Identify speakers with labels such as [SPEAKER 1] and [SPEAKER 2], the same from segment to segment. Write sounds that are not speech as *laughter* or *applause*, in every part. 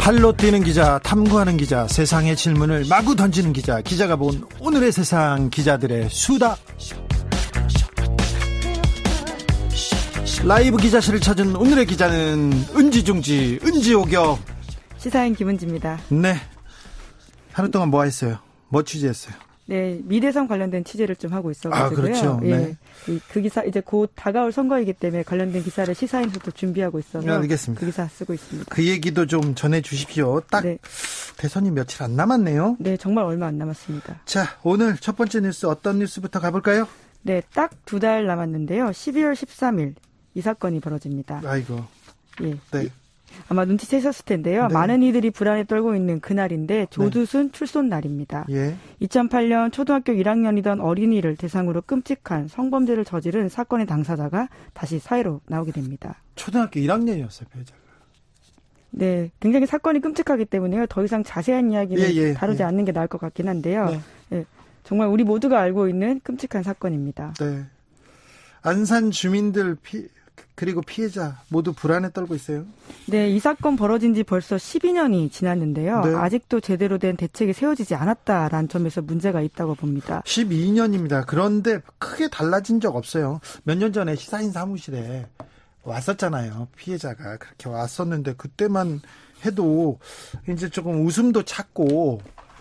[SPEAKER 1] 팔로 뛰는 기자, 탐구하는 기자, 세상의 질문을 마구 던지는 기자, 기자가 본 오늘의 세상 기자들의 수다. 라이브 기자실을 찾은 오늘의 기자는 은지중지, 은지오격.
[SPEAKER 2] 시사인 김은지입니다.
[SPEAKER 1] 네. 하루 동안 뭐 했어요? 뭐 취재했어요?
[SPEAKER 2] 네, 미대선 관련된 취재를 좀 하고 있어가지고요.
[SPEAKER 1] 아, 그렇죠.
[SPEAKER 2] 예,
[SPEAKER 1] 네.
[SPEAKER 2] 그 기사 이제 곧 다가올 선거이기 때문에 관련된 기사를 시사인에서도 준비하고 있어서
[SPEAKER 1] 네, 알겠습니다.
[SPEAKER 2] 그 기사 쓰고 있습니다.
[SPEAKER 1] 그 얘기도 좀 전해 주십시오. 딱
[SPEAKER 2] 네,
[SPEAKER 1] 대선이 며칠 안 남았네요.
[SPEAKER 2] 네, 정말 얼마 안 남았습니다.
[SPEAKER 1] 자, 오늘 첫 번째 뉴스 어떤 뉴스부터 가볼까요?
[SPEAKER 2] 네, 딱 두 달 남았는데요. 12월 13일 이 사건이 벌어집니다.
[SPEAKER 1] 아이고,
[SPEAKER 2] 예.
[SPEAKER 1] 네.
[SPEAKER 2] 아마 눈치채셨을 텐데요.
[SPEAKER 1] 네.
[SPEAKER 2] 많은 이들이 불안에 떨고 있는 그날인데 조두순 출손 날입니다.
[SPEAKER 1] 예.
[SPEAKER 2] 2008년 초등학교 1학년이던 어린이를 대상으로 끔찍한 성범죄를 저지른 사건의 당사자가 다시 사회로 나오게 됩니다.
[SPEAKER 1] 초등학교 1학년이었어요, 배우자가.
[SPEAKER 2] 네, 굉장히 사건이 끔찍하기 때문에요. 더 이상 자세한 이야기는
[SPEAKER 1] 예, 예,
[SPEAKER 2] 다루지
[SPEAKER 1] 예.
[SPEAKER 2] 않는 게 나을 것 같긴 한데요.
[SPEAKER 1] 네.
[SPEAKER 2] 예, 정말 우리 모두가 알고 있는 끔찍한 사건입니다.
[SPEAKER 1] 네. 안산 주민들 피, 그리고 피해자 모두 불안에 떨고 있어요.
[SPEAKER 2] 네, 이 사건 벌어진 지 벌써 12년이 지났는데요.
[SPEAKER 1] 네.
[SPEAKER 2] 아직도 제대로 된 대책이 세워지지 않았다라는 점에서 문제가 있다고 봅니다.
[SPEAKER 1] 12년입니다. 그런데 크게 달라진 적 없어요. 몇 년 전에 시사인 사무실에 왔었잖아요. 피해자가 그렇게 왔었는데 그때만 해도 이제 조금 웃음도 찾고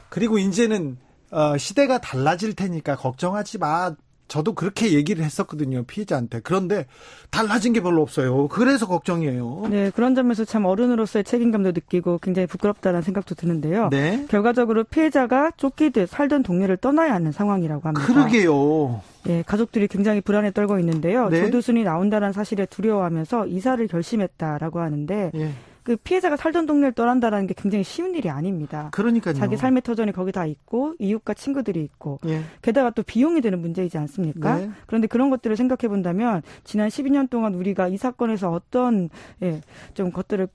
[SPEAKER 1] 그리고 이제는 어, 시대가 달라질 테니까 걱정하지 마. 저도 그렇게 얘기를 했었거든요. 피해자한테. 그런데 달라진 게 별로 없어요. 그래서 걱정이에요.
[SPEAKER 2] 네, 그런 점에서 참 어른으로서의 책임감도 느끼고 굉장히 부끄럽다는 생각도 드는데요.
[SPEAKER 1] 네.
[SPEAKER 2] 결과적으로 피해자가 쫓기듯 살던 동네를 떠나야 하는 상황이라고 합니다.
[SPEAKER 1] 그러게요.
[SPEAKER 2] 예, 가족들이 굉장히 불안에 떨고 있는데요.
[SPEAKER 1] 네.
[SPEAKER 2] 조두순이 나온다는 사실에 두려워하면서 이사를 결심했다라고 하는데
[SPEAKER 1] 예.
[SPEAKER 2] 그 피해자가 살던 동네를 떠난다라는 게 굉장히 쉬운 일이 아닙니다.
[SPEAKER 1] 그러니까요.
[SPEAKER 2] 자기 삶의 터전이 거기 다 있고 이웃과 친구들이 있고
[SPEAKER 1] 예.
[SPEAKER 2] 게다가 또 비용이 드는 문제이지 않습니까?
[SPEAKER 1] 네.
[SPEAKER 2] 그런데 그런 것들을 생각해 본다면 지난 12년 동안 우리가 이 사건에서 어떤 예, 좀 것들을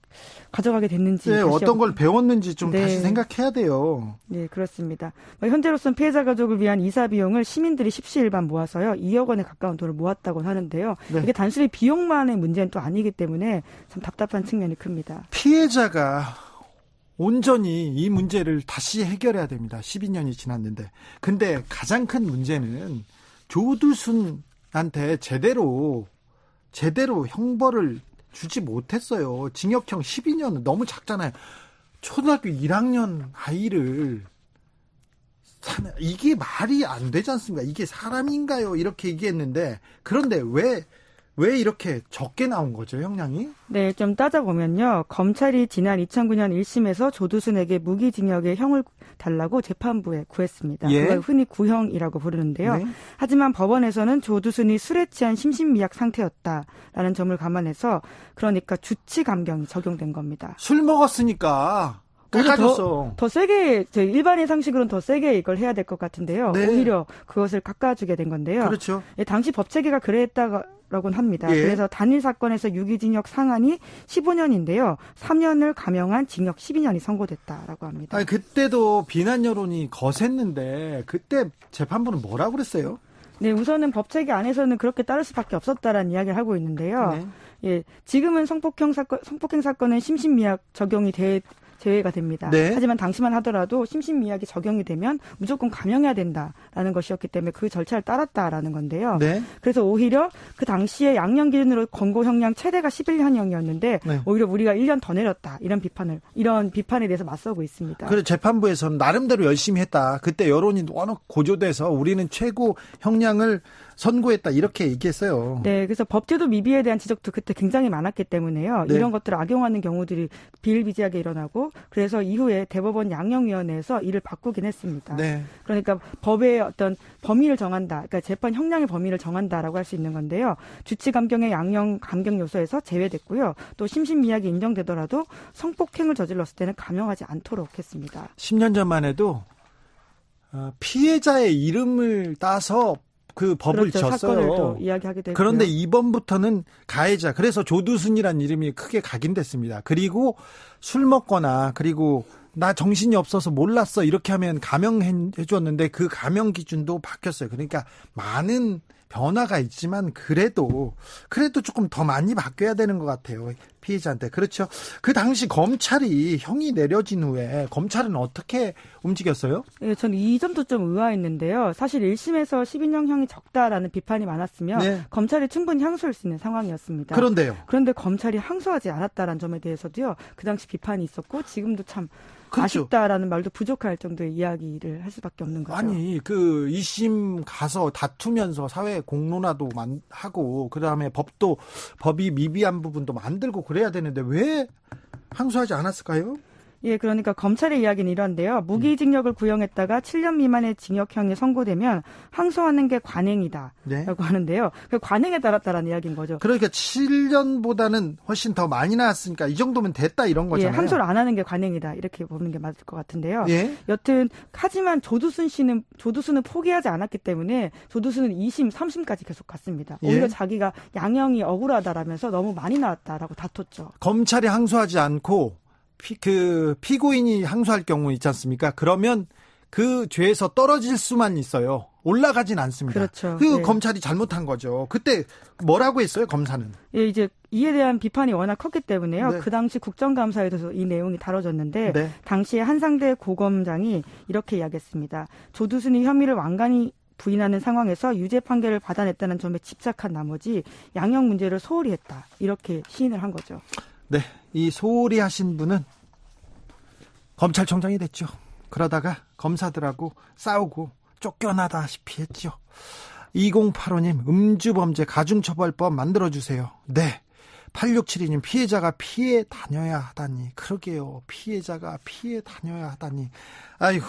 [SPEAKER 2] 가져가게 됐는지
[SPEAKER 1] 네, 어떤 걸 배웠는지 좀
[SPEAKER 2] 네.
[SPEAKER 1] 다시 생각해야 돼요.
[SPEAKER 2] 네, 그렇습니다. 뭐 현재로서는 피해자 가족을 위한 이사 비용을 시민들이 십시일반 모아서요. 2억 원에 가까운 돈을 모았다고 하는데요.
[SPEAKER 1] 네.
[SPEAKER 2] 이게 단순히 비용만의 문제는 또 아니기 때문에 참 답답한 측면이 큽니다.
[SPEAKER 1] 피해자가 온전히 이 문제를 다시 해결해야 됩니다. 12년이 지났는데. 근데 가장 큰 문제는 조두순한테 제대로 제대로 형벌을 주지 못했어요. 징역형 12년은 너무 작잖아요. 초등학교 1학년 아이를 사- 이게 말이 안 되지 않습니까? 이게 사람인가요? 이렇게 얘기했는데 그런데 왜 왜 이렇게 적게 나온 거죠, 형량이?
[SPEAKER 2] 네, 좀 따져보면요. 검찰이 지난 2009년 1심에서 조두순에게 무기징역의 형을 달라고 재판부에 구했습니다.
[SPEAKER 1] 예.
[SPEAKER 2] 그걸 흔히 구형이라고 부르는데요.
[SPEAKER 1] 네.
[SPEAKER 2] 하지만 법원에서는 조두순이 술에 취한 심신미약 상태였다라는 점을 감안해서 그러니까 주치 감경이 적용된 겁니다.
[SPEAKER 1] 술 먹었으니까 깎아줬어.
[SPEAKER 2] 더 세게 저희 일반의 상식으로는 더 세게 이걸 해야 될 것 같은데요.
[SPEAKER 1] 네.
[SPEAKER 2] 오히려 그것을 깎아주게 된 건데요.
[SPEAKER 1] 그렇죠.
[SPEAKER 2] 예, 당시 법 체계가 그랬다 고는 합니다.
[SPEAKER 1] 예.
[SPEAKER 2] 그래서 단일 사건에서 유기징역 상한이 15년인데요. 3년을 감형한 징역 12년이 선고됐다라고 합니다.
[SPEAKER 1] 아니 그때도 비난 여론이 거셌는데 그때 재판부는 뭐라고 그랬어요?
[SPEAKER 2] 네, 우선은 법 체계 안에서는 그렇게 따를 수밖에 없었다라는 이야기를 하고 있는데요.
[SPEAKER 1] 네.
[SPEAKER 2] 예, 지금은 성폭행 사건, 성폭행 사건은 심신미약 적용이 돼 제외가 됩니다.
[SPEAKER 1] 네.
[SPEAKER 2] 하지만 당시만 하더라도 심신미약이 적용이 되면 무조건 감형해야 된다라는 것이었기 때문에 그 절차를 따랐다라는 건데요.
[SPEAKER 1] 네.
[SPEAKER 2] 그래서 오히려 그 당시에 양형 기준으로 권고 형량 최대가 11년형이었는데
[SPEAKER 1] 네.
[SPEAKER 2] 오히려 우리가 1년 더 내렸다 이런 비판을 이런 비판에 대해서 맞서고 있습니다.
[SPEAKER 1] 그래 재판부에서는 나름대로 열심히 했다. 그때 여론이 워낙 고조돼서 우리는 최고 형량을 선고했다 이렇게 얘기했어요.
[SPEAKER 2] 네, 그래서 법제도 미비에 대한 지적도 그때 굉장히 많았기 때문에요.
[SPEAKER 1] 네.
[SPEAKER 2] 이런 것들을 악용하는 경우들이 비일비재하게 일어나고 그래서 이후에 대법원 양형위원회에서 이를 바꾸긴 했습니다.
[SPEAKER 1] 네.
[SPEAKER 2] 그러니까 법의 어떤 범위를 정한다. 그러니까 재판 형량의 범위를 정한다라고 할 수 있는 건데요. 주치 감경의 양형 감경 요소에서 제외됐고요. 또 심신미약이 인정되더라도 성폭행을 저질렀을 때는 감형하지 않도록 했습니다.
[SPEAKER 1] 10년 전만 해도 어, 피해자의 이름을 따서 그 법을
[SPEAKER 2] 그렇죠.
[SPEAKER 1] 졌어요.
[SPEAKER 2] 이야기하게 됐고요.
[SPEAKER 1] 그런데 이번부터는 가해자. 그래서 조두순이라는 이름이 크게 각인됐습니다. 그리고 술 먹거나 그리고 나 정신이 없어서 몰랐어 이렇게 하면 감형해 줬는데 그 감형 기준도 바뀌었어요. 그러니까 많은 변화가 있지만 그래도 그래도 조금 더 많이 바뀌어야 되는 것 같아요 피해자한테 그렇죠 그 당시 검찰이 형이 내려진 후에 검찰은 어떻게 움직였어요?
[SPEAKER 2] 예, 저는 이 점도 좀 의아했는데요. 사실 1심에서 12년형이 적다라는 비판이 많았으면
[SPEAKER 1] 네.
[SPEAKER 2] 검찰이 충분히 항소할 수 있는 상황이었습니다.
[SPEAKER 1] 그런데요.
[SPEAKER 2] 그런데 검찰이 항소하지 않았다라는 점에 대해서도요. 그 당시 비판이 있었고 지금도 참
[SPEAKER 1] 그렇죠.
[SPEAKER 2] 아쉽다라는 말도 부족할 정도의 이야기를 할 수밖에 없는 거죠.
[SPEAKER 1] 아니 그 2심 가서 다투면서 사회 공론화도 만- 하고 그 다음에 법도 법이 미비한 부분도 만들고 그래야 되는데 왜 항소하지 않았을까요?
[SPEAKER 2] 예, 그러니까 검찰의 이야기는 이런데요. 무기징역을 구형했다가 7년 미만의 징역형이 선고되면 항소하는 게 관행이다라고
[SPEAKER 1] 네.
[SPEAKER 2] 하는데요. 그 관행에 따랐다라는 이야기인 거죠.
[SPEAKER 1] 그러니까 7년보다는 훨씬 더 많이 나왔으니까 이 정도면 됐다 이런
[SPEAKER 2] 예,
[SPEAKER 1] 거잖아요.
[SPEAKER 2] 항소를 안 하는 게 관행이다 이렇게 보는 게 맞을 것 같은데요.
[SPEAKER 1] 예.
[SPEAKER 2] 여튼 하지만 조두순 씨는 조두순은 포기하지 않았기 때문에 조두순은 2심, 3심까지 계속 갔습니다.
[SPEAKER 1] 예.
[SPEAKER 2] 오히려 자기가 양형이 억울하다라면서 너무 많이 나왔다라고 다퉜죠.
[SPEAKER 1] 검찰이 항소하지 않고 피, 그 피고인이 항소할 경우 있지 않습니까? 그러면 그 죄에서 떨어질 수만 있어요. 올라가진 않습니다.
[SPEAKER 2] 그렇죠.
[SPEAKER 1] 그
[SPEAKER 2] 네.
[SPEAKER 1] 검찰이 잘못한 거죠. 그때 뭐라고 했어요, 검사는?
[SPEAKER 2] 예, 이제 이에 대한 비판이 워낙 컸기 때문에요.
[SPEAKER 1] 네.
[SPEAKER 2] 그 당시 국정감사에서 이 내용이 다뤄졌는데
[SPEAKER 1] 네.
[SPEAKER 2] 당시에 한상대 고검장이 이렇게 이야기했습니다. 조두순이 혐의를 완간히 부인하는 상황에서 유죄 판결을 받아냈다는 점에 집착한 나머지 양형 문제를 소홀히 했다. 이렇게 시인을 한 거죠.
[SPEAKER 1] 네. 이 소홀히 하신 분은 검찰총장이 됐죠. 그러다가 검사들하고 싸우고 쫓겨나다시피 했죠. 2085님, 음주범죄 가중처벌법 만들어주세요. 네. 8672님, 피해자가 피해 다녀야 하다니. 그러게요. 피해자가 피해 다녀야 하다니. 아이고.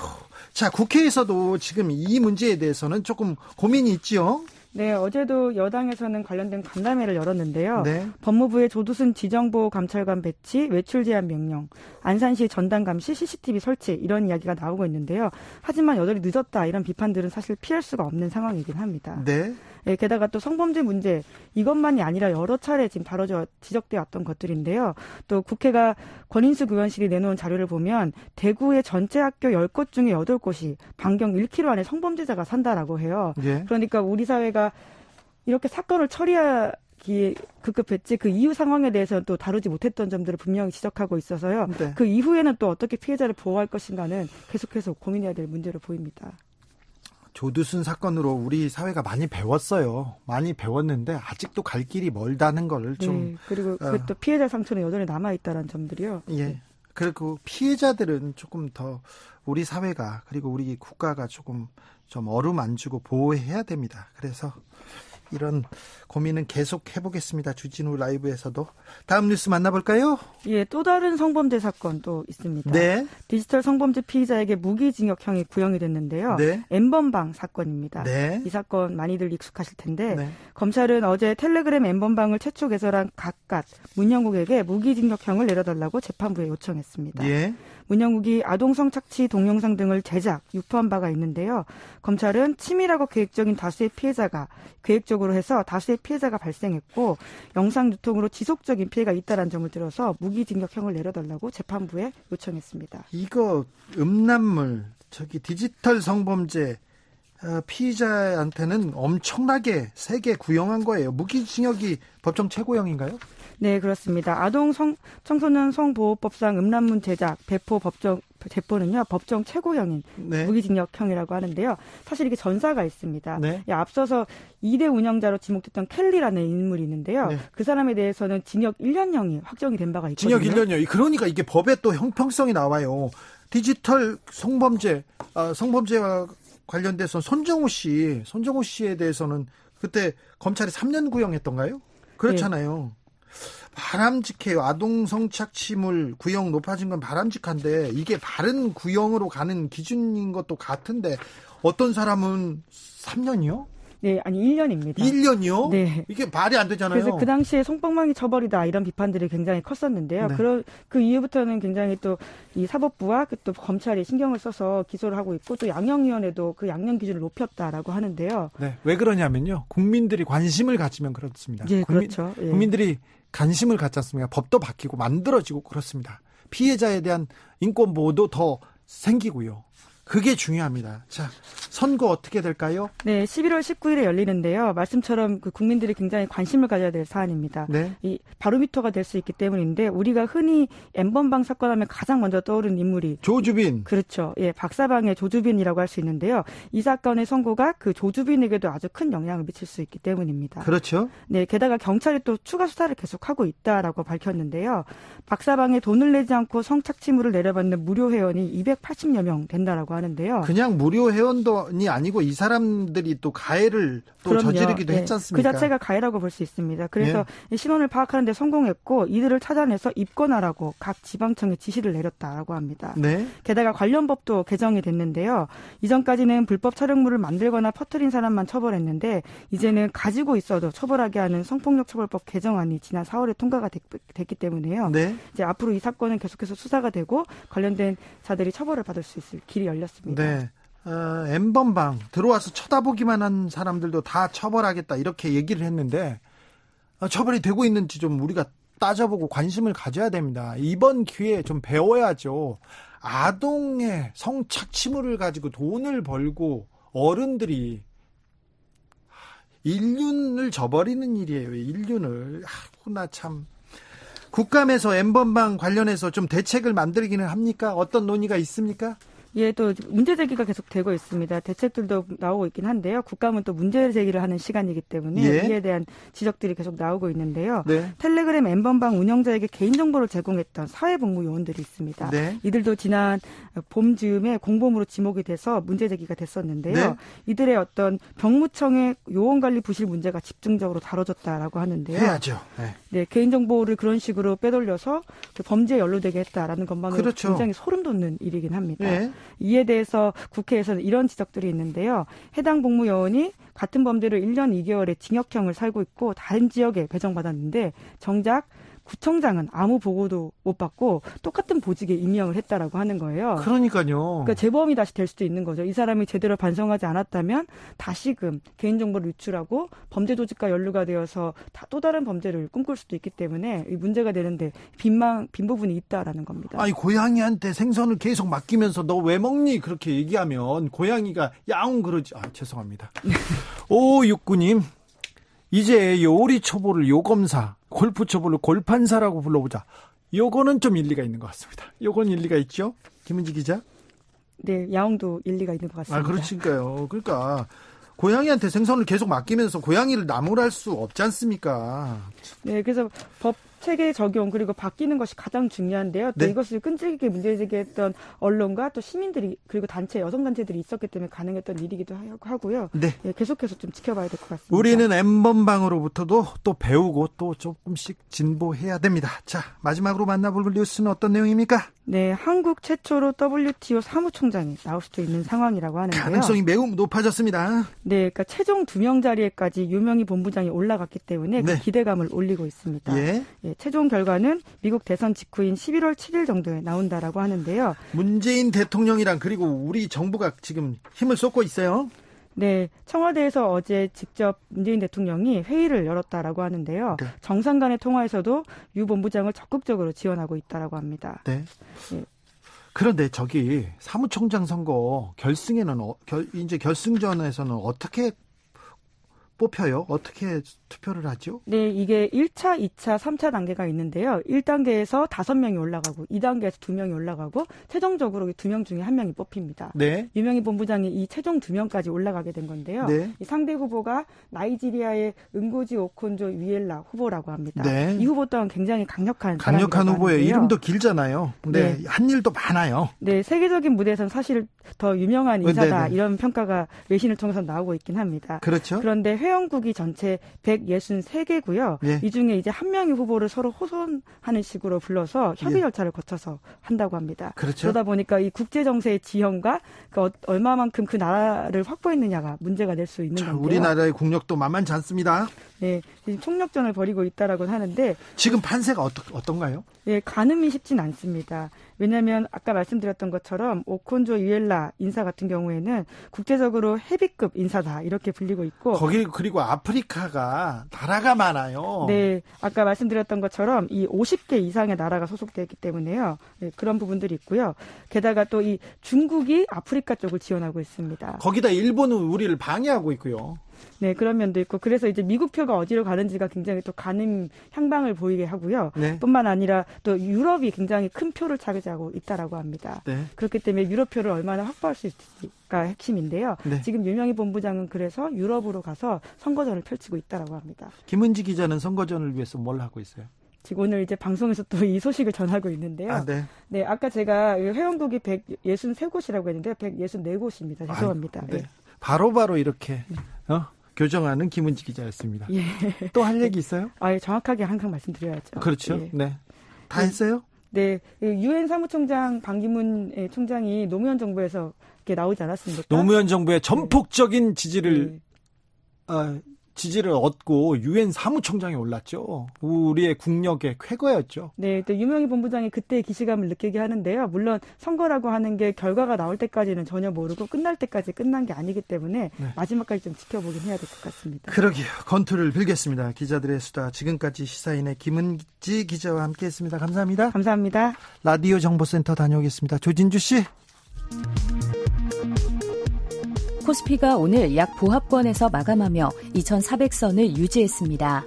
[SPEAKER 1] 자, 국회에서도 지금 이 문제에 대해서는 조금 고민이 있지요.
[SPEAKER 2] 네, 어제도 여당에서는 관련된 간담회를 열었는데요.
[SPEAKER 1] 네.
[SPEAKER 2] 법무부의 조두순 지정보호 감찰관 배치, 외출 제한 명령, 안산시 전담 감시, CCTV 설치 이런 이야기가 나오고 있는데요. 하지만 여전히 늦었다 이런 비판들은 사실 피할 수가 없는 상황이긴 합니다.
[SPEAKER 1] 네.
[SPEAKER 2] 예, 게다가 또 성범죄 문제 이것만이 아니라 여러 차례 지금 다뤄져 지적되어 왔던 것들인데요. 또 국회가 권인수 의원실이 내놓은 자료를 보면 대구의 전체 학교 10곳 중에 8곳이 반경 1km 안에 성범죄자가 산다라고 해요.
[SPEAKER 1] 예.
[SPEAKER 2] 그러니까 우리 사회가 이렇게 사건을 처리하기에 급급했지 그 이후 상황에 대해서는 또 다루지 못했던 점들을 분명히 지적하고 있어서요.
[SPEAKER 1] 네.
[SPEAKER 2] 그 이후에는 또 어떻게 피해자를 보호할 것인가는 계속해서 고민해야 될 문제로 보입니다.
[SPEAKER 1] 조두순 사건으로 우리 사회가 많이 배웠어요. 많이 배웠는데 아직도 갈 길이 멀다는 걸 좀
[SPEAKER 2] 네, 그리고
[SPEAKER 1] 어.
[SPEAKER 2] 그또 피해자 상처는 여전히 남아 있다는 점들이요.
[SPEAKER 1] 예. 그리고 피해자들은 조금 더 우리 사회가 그리고 우리 국가가 조금 좀 어루만지고 보호해야 됩니다. 그래서 이런 고민은 계속 해보겠습니다. 주진우 라이브에서도 다음 뉴스 만나볼까요?
[SPEAKER 2] 예, 또 다른 성범죄 사건도 있습니다.
[SPEAKER 1] 네,
[SPEAKER 2] 디지털 성범죄 피의자에게 무기징역형이 구형이 됐는데요.
[SPEAKER 1] 네,
[SPEAKER 2] 엠번방 사건입니다.
[SPEAKER 1] 네,
[SPEAKER 2] 이 사건 많이들 익숙하실 텐데
[SPEAKER 1] 네.
[SPEAKER 2] 검찰은 어제 텔레그램 엠번방을 최초 개설한 각각 문영국에게 무기징역형을 내려달라고 재판부에 요청했습니다.
[SPEAKER 1] 예,
[SPEAKER 2] 문영국이 아동성 착취 동영상 등을 제작, 유포한 바가 있는데요. 검찰은 치밀하고 계획적인 다수의 피해자가 계획적으로 해서 다수의 피해자가 발생했고 영상 유통으로 지속적인 피해가 있다는 점을 들어서 무기징역형을 내려달라고 재판부에 요청했습니다.
[SPEAKER 1] 이거 음란물 저기 디지털 성범죄 어, 피의자한테는 엄청나게 세게 구형한 거예요. 무기징역이 법정 최고형인가요?
[SPEAKER 2] 네, 그렇습니다. 아동 성, 청소년 성보호법상 음란문 제작, 배포 법정, 배포는요, 법정 최고형인
[SPEAKER 1] 네.
[SPEAKER 2] 무기징역형이라고 하는데요. 사실 이게 전사가 있습니다.
[SPEAKER 1] 네.
[SPEAKER 2] 예, 앞서서 2대 운영자로 지목됐던 켈리라는 인물이 있는데요.
[SPEAKER 1] 네.
[SPEAKER 2] 그 사람에 대해서는 징역 1년형이 확정이 된 바가 있거든요.
[SPEAKER 1] 징역 1년이요. 그러니까 이게 법에 또 형평성이 나와요. 디지털 성범죄, 아, 성범죄와 관련돼서 손정우 씨, 손정우 씨에 대해서는 그때 검찰이 3년 구형했던가요? 그렇잖아요. 바람직해요. 아동 성착취물 구형 높아진 건 바람직한데 이게 바른 구형으로 가는 기준인 것도 같은데 어떤 사람은 3년이요?
[SPEAKER 2] 네, 아니 1년입니다.
[SPEAKER 1] 1년이요?
[SPEAKER 2] 네.
[SPEAKER 1] 이게 말이 안 되잖아요.
[SPEAKER 2] 그래서 그 당시에 송방망이 처벌이다 이런 비판들이 굉장히 컸었는데요.
[SPEAKER 1] 네.
[SPEAKER 2] 그런 그 이후부터는 굉장히 또 이 사법부와 그또 검찰이 신경을 써서 기소를 하고 있고 또 양형위원회도 그 양형 기준을 높였다라고 하는데요.
[SPEAKER 1] 네. 왜 그러냐면요. 국민들이 관심을 가지면 그렇습니다.
[SPEAKER 2] 예,
[SPEAKER 1] 국민,
[SPEAKER 2] 그렇죠. 예.
[SPEAKER 1] 국민들이 관심을 갖지 않습니까? 법도 바뀌고 만들어지고 그렇습니다. 피해자에 대한 인권 보호도 더 생기고요. 그게 중요합니다. 자, 선거 어떻게 될까요?
[SPEAKER 2] 네, 11월 19일에 열리는데요. 말씀처럼 그 국민들이 굉장히 관심을 가져야 될 사안입니다.
[SPEAKER 1] 네.
[SPEAKER 2] 이 바로미터가 될 수 있기 때문인데 우리가 흔히 엠번방 사건하면 가장 먼저 떠오르는 인물이
[SPEAKER 1] 조주빈.
[SPEAKER 2] 그렇죠. 예, 박사방의 조주빈이라고 할 수 있는데요. 이 사건의 선고가 그 조주빈에게도 아주 큰 영향을 미칠 수 있기 때문입니다.
[SPEAKER 1] 그렇죠.
[SPEAKER 2] 네, 게다가 경찰이 또 추가 수사를 계속하고 있다라고 밝혔는데요. 박사방에 돈을 내지 않고 성착취물을 내려받는 무료 회원이 280여 명 된다라고 하는데요.
[SPEAKER 1] 그냥 무료 회원이 아니고 이 사람들이 또 가해를 또
[SPEAKER 2] 그럼요.
[SPEAKER 1] 저지르기도
[SPEAKER 2] 네,
[SPEAKER 1] 했지 않습니까?
[SPEAKER 2] 그 자체가 가해라고 볼 수 있습니다. 그래서
[SPEAKER 1] 예.
[SPEAKER 2] 이 신원을 파악하는 데 성공했고 이들을 찾아내서 입건하라고 각 지방청에 지시를 내렸다라고 합니다.
[SPEAKER 1] 네.
[SPEAKER 2] 게다가 관련 법도 개정이 됐는데요. 이전까지는 불법 촬영물을 만들거나 퍼뜨린 사람만 처벌했는데 이제는 가지고 있어도 처벌하게 하는 성폭력 처벌법 개정안이 지난 4월에 통과가 됐, 기 때문에요.
[SPEAKER 1] 네.
[SPEAKER 2] 이제 앞으로 이 사건은 계속해서 수사가 되고 관련된 자들이 처벌을 받을 수 있을 길이 열 렸습니다.
[SPEAKER 1] 네. 어, 엠번방 들어와서 쳐다보기만 한 사람들도 다 처벌하겠다 이렇게 얘기를 했는데 어, 처벌이 되고 있는지 좀 우리가 따져보고 관심을 가져야 됩니다. 이번 기회에 좀 배워야죠. 아동의 성착취물을 가지고 돈을 벌고 어른들이 인륜을 저버리는 일이에요. 인륜을. 아이고 나참 국감에서 엠번방 관련해서 좀 대책을 만들기는 합니까? 어떤 논의가 있습니까?
[SPEAKER 2] 예, 또 문제 제기가 계속 되고 있습니다. 대책들도 나오고 있긴 한데요. 국감은 또 문제 제기를 하는 시간이기 때문에
[SPEAKER 1] 예.
[SPEAKER 2] 이에 대한 지적들이 계속 나오고 있는데요.
[SPEAKER 1] 네.
[SPEAKER 2] 텔레그램 엠번방 운영자에게 개인정보를 제공했던 사회복무 요원들이 있습니다.
[SPEAKER 1] 네.
[SPEAKER 2] 이들도 지난 봄 즈음에 공범으로 지목이 돼서 문제 제기가 됐었는데요.
[SPEAKER 1] 네.
[SPEAKER 2] 이들의 어떤 병무청의 요원관리 부실 문제가 집중적으로 다뤄졌다라고 하는데요.
[SPEAKER 1] 해야죠. 네.
[SPEAKER 2] 네, 개인정보를 그런 식으로 빼돌려서 그 범죄에 연루되게 했다라는 것만으로
[SPEAKER 1] 그렇죠.
[SPEAKER 2] 굉장히 소름 돋는 일이긴 합니다.
[SPEAKER 1] 네.
[SPEAKER 2] 이에 대해서 국회에서는 이런 지적들이 있는데요. 해당 복무요원이 같은 범죄를 1년 2개월의 징역형을 살고 있고 다른 지역에 배정받았는데 정작 구청장은 아무 보고도 못 받고 똑같은 보직에 임명을 했다라고 하는 거예요.
[SPEAKER 1] 그러니까요.
[SPEAKER 2] 그러니까 재범이 다시 될 수도 있는 거죠. 이 사람이 제대로 반성하지 않았다면 다시금 개인정보를 유출하고 범죄 조직과 연루가 되어서 다또 다른 범죄를 꿈꿀 수도 있기 때문에 이 문제가 되는데 빈망 빈 부분이 있다라는 겁니다.
[SPEAKER 1] 아니 고양이한테 생선을 계속 맡기면서 너 왜 먹니 그렇게 얘기하면 고양이가 야옹 그러지. 아 죄송합니다. *laughs* 5569님 이제 요리 초보를 요검사, 골프 초보를 골판사라고 불러보자. 요거는 좀 일리가 있는 것 같습니다. 요건 일리가 있죠? 김은지 기자?
[SPEAKER 2] 네, 야옹도 일리가 있는 것 같습니다.
[SPEAKER 1] 아, 그렇지까요. 그러니까 고양이한테 생선을 계속 맡기면서 고양이를 나무랄 수 없지 않습니까?
[SPEAKER 2] 네, 그래서 법 체계 적용 그리고 바뀌는 것이 가장 중요한데요. 또
[SPEAKER 1] 네.
[SPEAKER 2] 이것을 끈질기게 문제제기했던 언론과 또 시민들이 그리고 단체 여성 단체들이 있었기 때문에 가능했던 일이기도 하- 하고요.
[SPEAKER 1] 네.
[SPEAKER 2] 예, 계속해서 좀 지켜봐야 될 것 같습니다.
[SPEAKER 1] 우리는 엠번방으로부터도 또 배우고 또 조금씩 진보해야 됩니다. 자, 마지막으로 만나볼 뉴스는 어떤 내용입니까?
[SPEAKER 2] 네, 한국 최초로 WTO 사무총장이 나올 수도 있는 상황이라고 하는데요.
[SPEAKER 1] 가능성이 매우 높아졌습니다.
[SPEAKER 2] 네, 그러니까 최종 두 명 자리에까지 유명희 본부장이 올라갔기 때문에
[SPEAKER 1] 네.
[SPEAKER 2] 그 기대감을 올리고 있습니다.
[SPEAKER 1] 예.
[SPEAKER 2] 예, 최종 결과는 미국 대선 직후인 11월 7일 정도에 나온다라고 하는데요.
[SPEAKER 1] 문재인 대통령이랑 그리고 우리 정부가 지금 힘을 쏟고 있어요.
[SPEAKER 2] 네, 청와대에서 어제 직접 문재인 대통령이 회의를 열었다라고 하는데요.
[SPEAKER 1] 네.
[SPEAKER 2] 정상 간의 통화에서도 유 본부장을 적극적으로 지원하고 있다라고 합니다.
[SPEAKER 1] 네.
[SPEAKER 2] 예.
[SPEAKER 1] 그런데 저기 사무총장 선거 결승에는 어, 결, 이제 결승전에서는 어떻게 뽑혀요? 어떻게 투표를 하죠?
[SPEAKER 2] 네, 이게 1차, 2차, 3차 단계가 있는데요. 1단계에서 5명이 올라가고 2단계에서 2명이 올라가고 최종적으로 2명 중에 1명이 뽑힙니다.
[SPEAKER 1] 네.
[SPEAKER 2] 유명희 본부장이 이 최종 2명까지 올라가게 된 건데요.
[SPEAKER 1] 네.
[SPEAKER 2] 이 상대 후보가 나이지리아의 은고지 오콘조 위엘라 후보라고 합니다.
[SPEAKER 1] 네.
[SPEAKER 2] 이 후보 또한 굉장히 강력한
[SPEAKER 1] 강력한
[SPEAKER 2] 후보예요.
[SPEAKER 1] 이름도 길잖아요. 네.
[SPEAKER 2] 네.
[SPEAKER 1] 한 일도 많아요.
[SPEAKER 2] 네, 세계적인 무대에서는 사실 더 유명한
[SPEAKER 1] 네,
[SPEAKER 2] 인사다
[SPEAKER 1] 네.
[SPEAKER 2] 이런 평가가 외신을 통해서 나오고 있긴 합니다.
[SPEAKER 1] 그렇죠?
[SPEAKER 2] 그런데 회원국이 전체 163개고요. 예. 이 중에 이제 한 명의 후보를 서로 호선하는 식으로 불러서 협의 예. 절차를 거쳐서 한다고 합니다.
[SPEAKER 1] 그렇죠.
[SPEAKER 2] 그러다 보니까 이 국제 정세의 지형과 그 어, 얼마만큼 그 나라를 확보했느냐가 문제가 될 수 있는 건데요.
[SPEAKER 1] 우리나라의 국력도 만만치 않습니다.
[SPEAKER 2] 네, 지금 총력전을 벌이고 있다라고 하는데
[SPEAKER 1] 지금 판세가 어떠, 어떤가요?
[SPEAKER 2] 예, 가늠이 쉽진 않습니다. 왜냐하면 아까 말씀드렸던 것처럼 오콘조 유엘라 인사 같은 경우에는 국제적으로 헤비급 인사다 이렇게 불리고 있고
[SPEAKER 1] 거기 그리고 아프리카가 나라가 많아요.
[SPEAKER 2] 네, 아까 말씀드렸던 것처럼 이 50개 이상의 나라가 소속되어 있기 때문에요. 네, 그런 부분들이 있고요. 게다가 또 이 중국이 아프리카 쪽을 지원하고 있습니다.
[SPEAKER 1] 거기다 일본은 우리를 방해하고 있고요.
[SPEAKER 2] 네, 그런 면도 있고 그래서 이제 미국 표가 어디로 가는지가 굉장히 또 가는 향방을 보이게 하고요. 네. 뿐만 아니라 또 유럽이 굉장히 큰 표를 차지하고 있다라고 합니다. 네. 그렇기 때문에 유럽 표를 얼마나 확보할 수 있을지가 핵심인데요. 네. 지금 유명희 본부장은 그래서 유럽으로 가서 선거전을 펼치고 있다라고 합니다.
[SPEAKER 1] 김은지 기자는 선거전을 위해서 뭘 하고 있어요?
[SPEAKER 2] 지금 오늘 이제 방송에서 또 이 소식을 전하고 있는데요. 아, 네. 네, 아까 제가 회원국이 163곳이라고 했는데 164곳입니다. 죄송합니다. 아, 네.
[SPEAKER 1] 바로바로 바로 이렇게 어? 교정하는 김은지 기자였습니다. 예. 또할 얘기 있어요? *laughs*
[SPEAKER 2] 아, 예, 정확하게 항상 말씀드려야죠.
[SPEAKER 1] 그렇죠. 예. 네. 다 했어요?
[SPEAKER 2] 네. 유엔 사무총장 반기문 예, 총장이 노무현 정부에서 이렇게 나오지 않았습니까?
[SPEAKER 1] 노무현 정부의 전폭적인 지지를 네. 어, 지지를 얻고 유엔 사무총장에 올랐죠. 우리의 국력의 쾌거였죠.
[SPEAKER 2] 네, 또 유명희 본부장이 그때 기시감을 느끼게 하는데요. 물론 선거라고 하는 게 결과가 나올 때까지는 전혀 모르고 끝날 때까지 끝난 게 아니기 때문에 네. 마지막까지 좀 지켜보긴 해야 될 것 같습니다.
[SPEAKER 1] 그러게요. 건투를 빌겠습니다. 기자들의 수다. 지금까지 시사인의 김은지 기자와 함께했습니다. 감사합니다.
[SPEAKER 2] 감사합니다.
[SPEAKER 1] 라디오 정보센터 다녀오겠습니다. 조진주 씨.
[SPEAKER 3] 코스피가 오늘 약 보합권에서 마감하며 2,400선을 유지했습니다.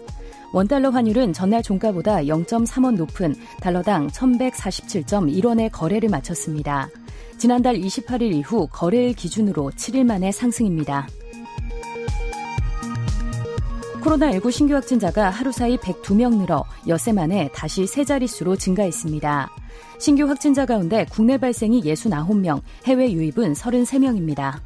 [SPEAKER 3] 원달러 환율은 전날 종가보다 0.3원 높은 달러당 1,147.1원의 거래를 마쳤습니다. 지난달 28일 이후 거래일 기준으로 7일 만에 상승입니다. 코로나19 신규 확진자가 하루 사이 102명 늘어 엿새 만에 다시 세 자릿수로 증가했습니다. 신규 확진자 가운데 국내 발생이 69명, 해외 유입은 33명입니다.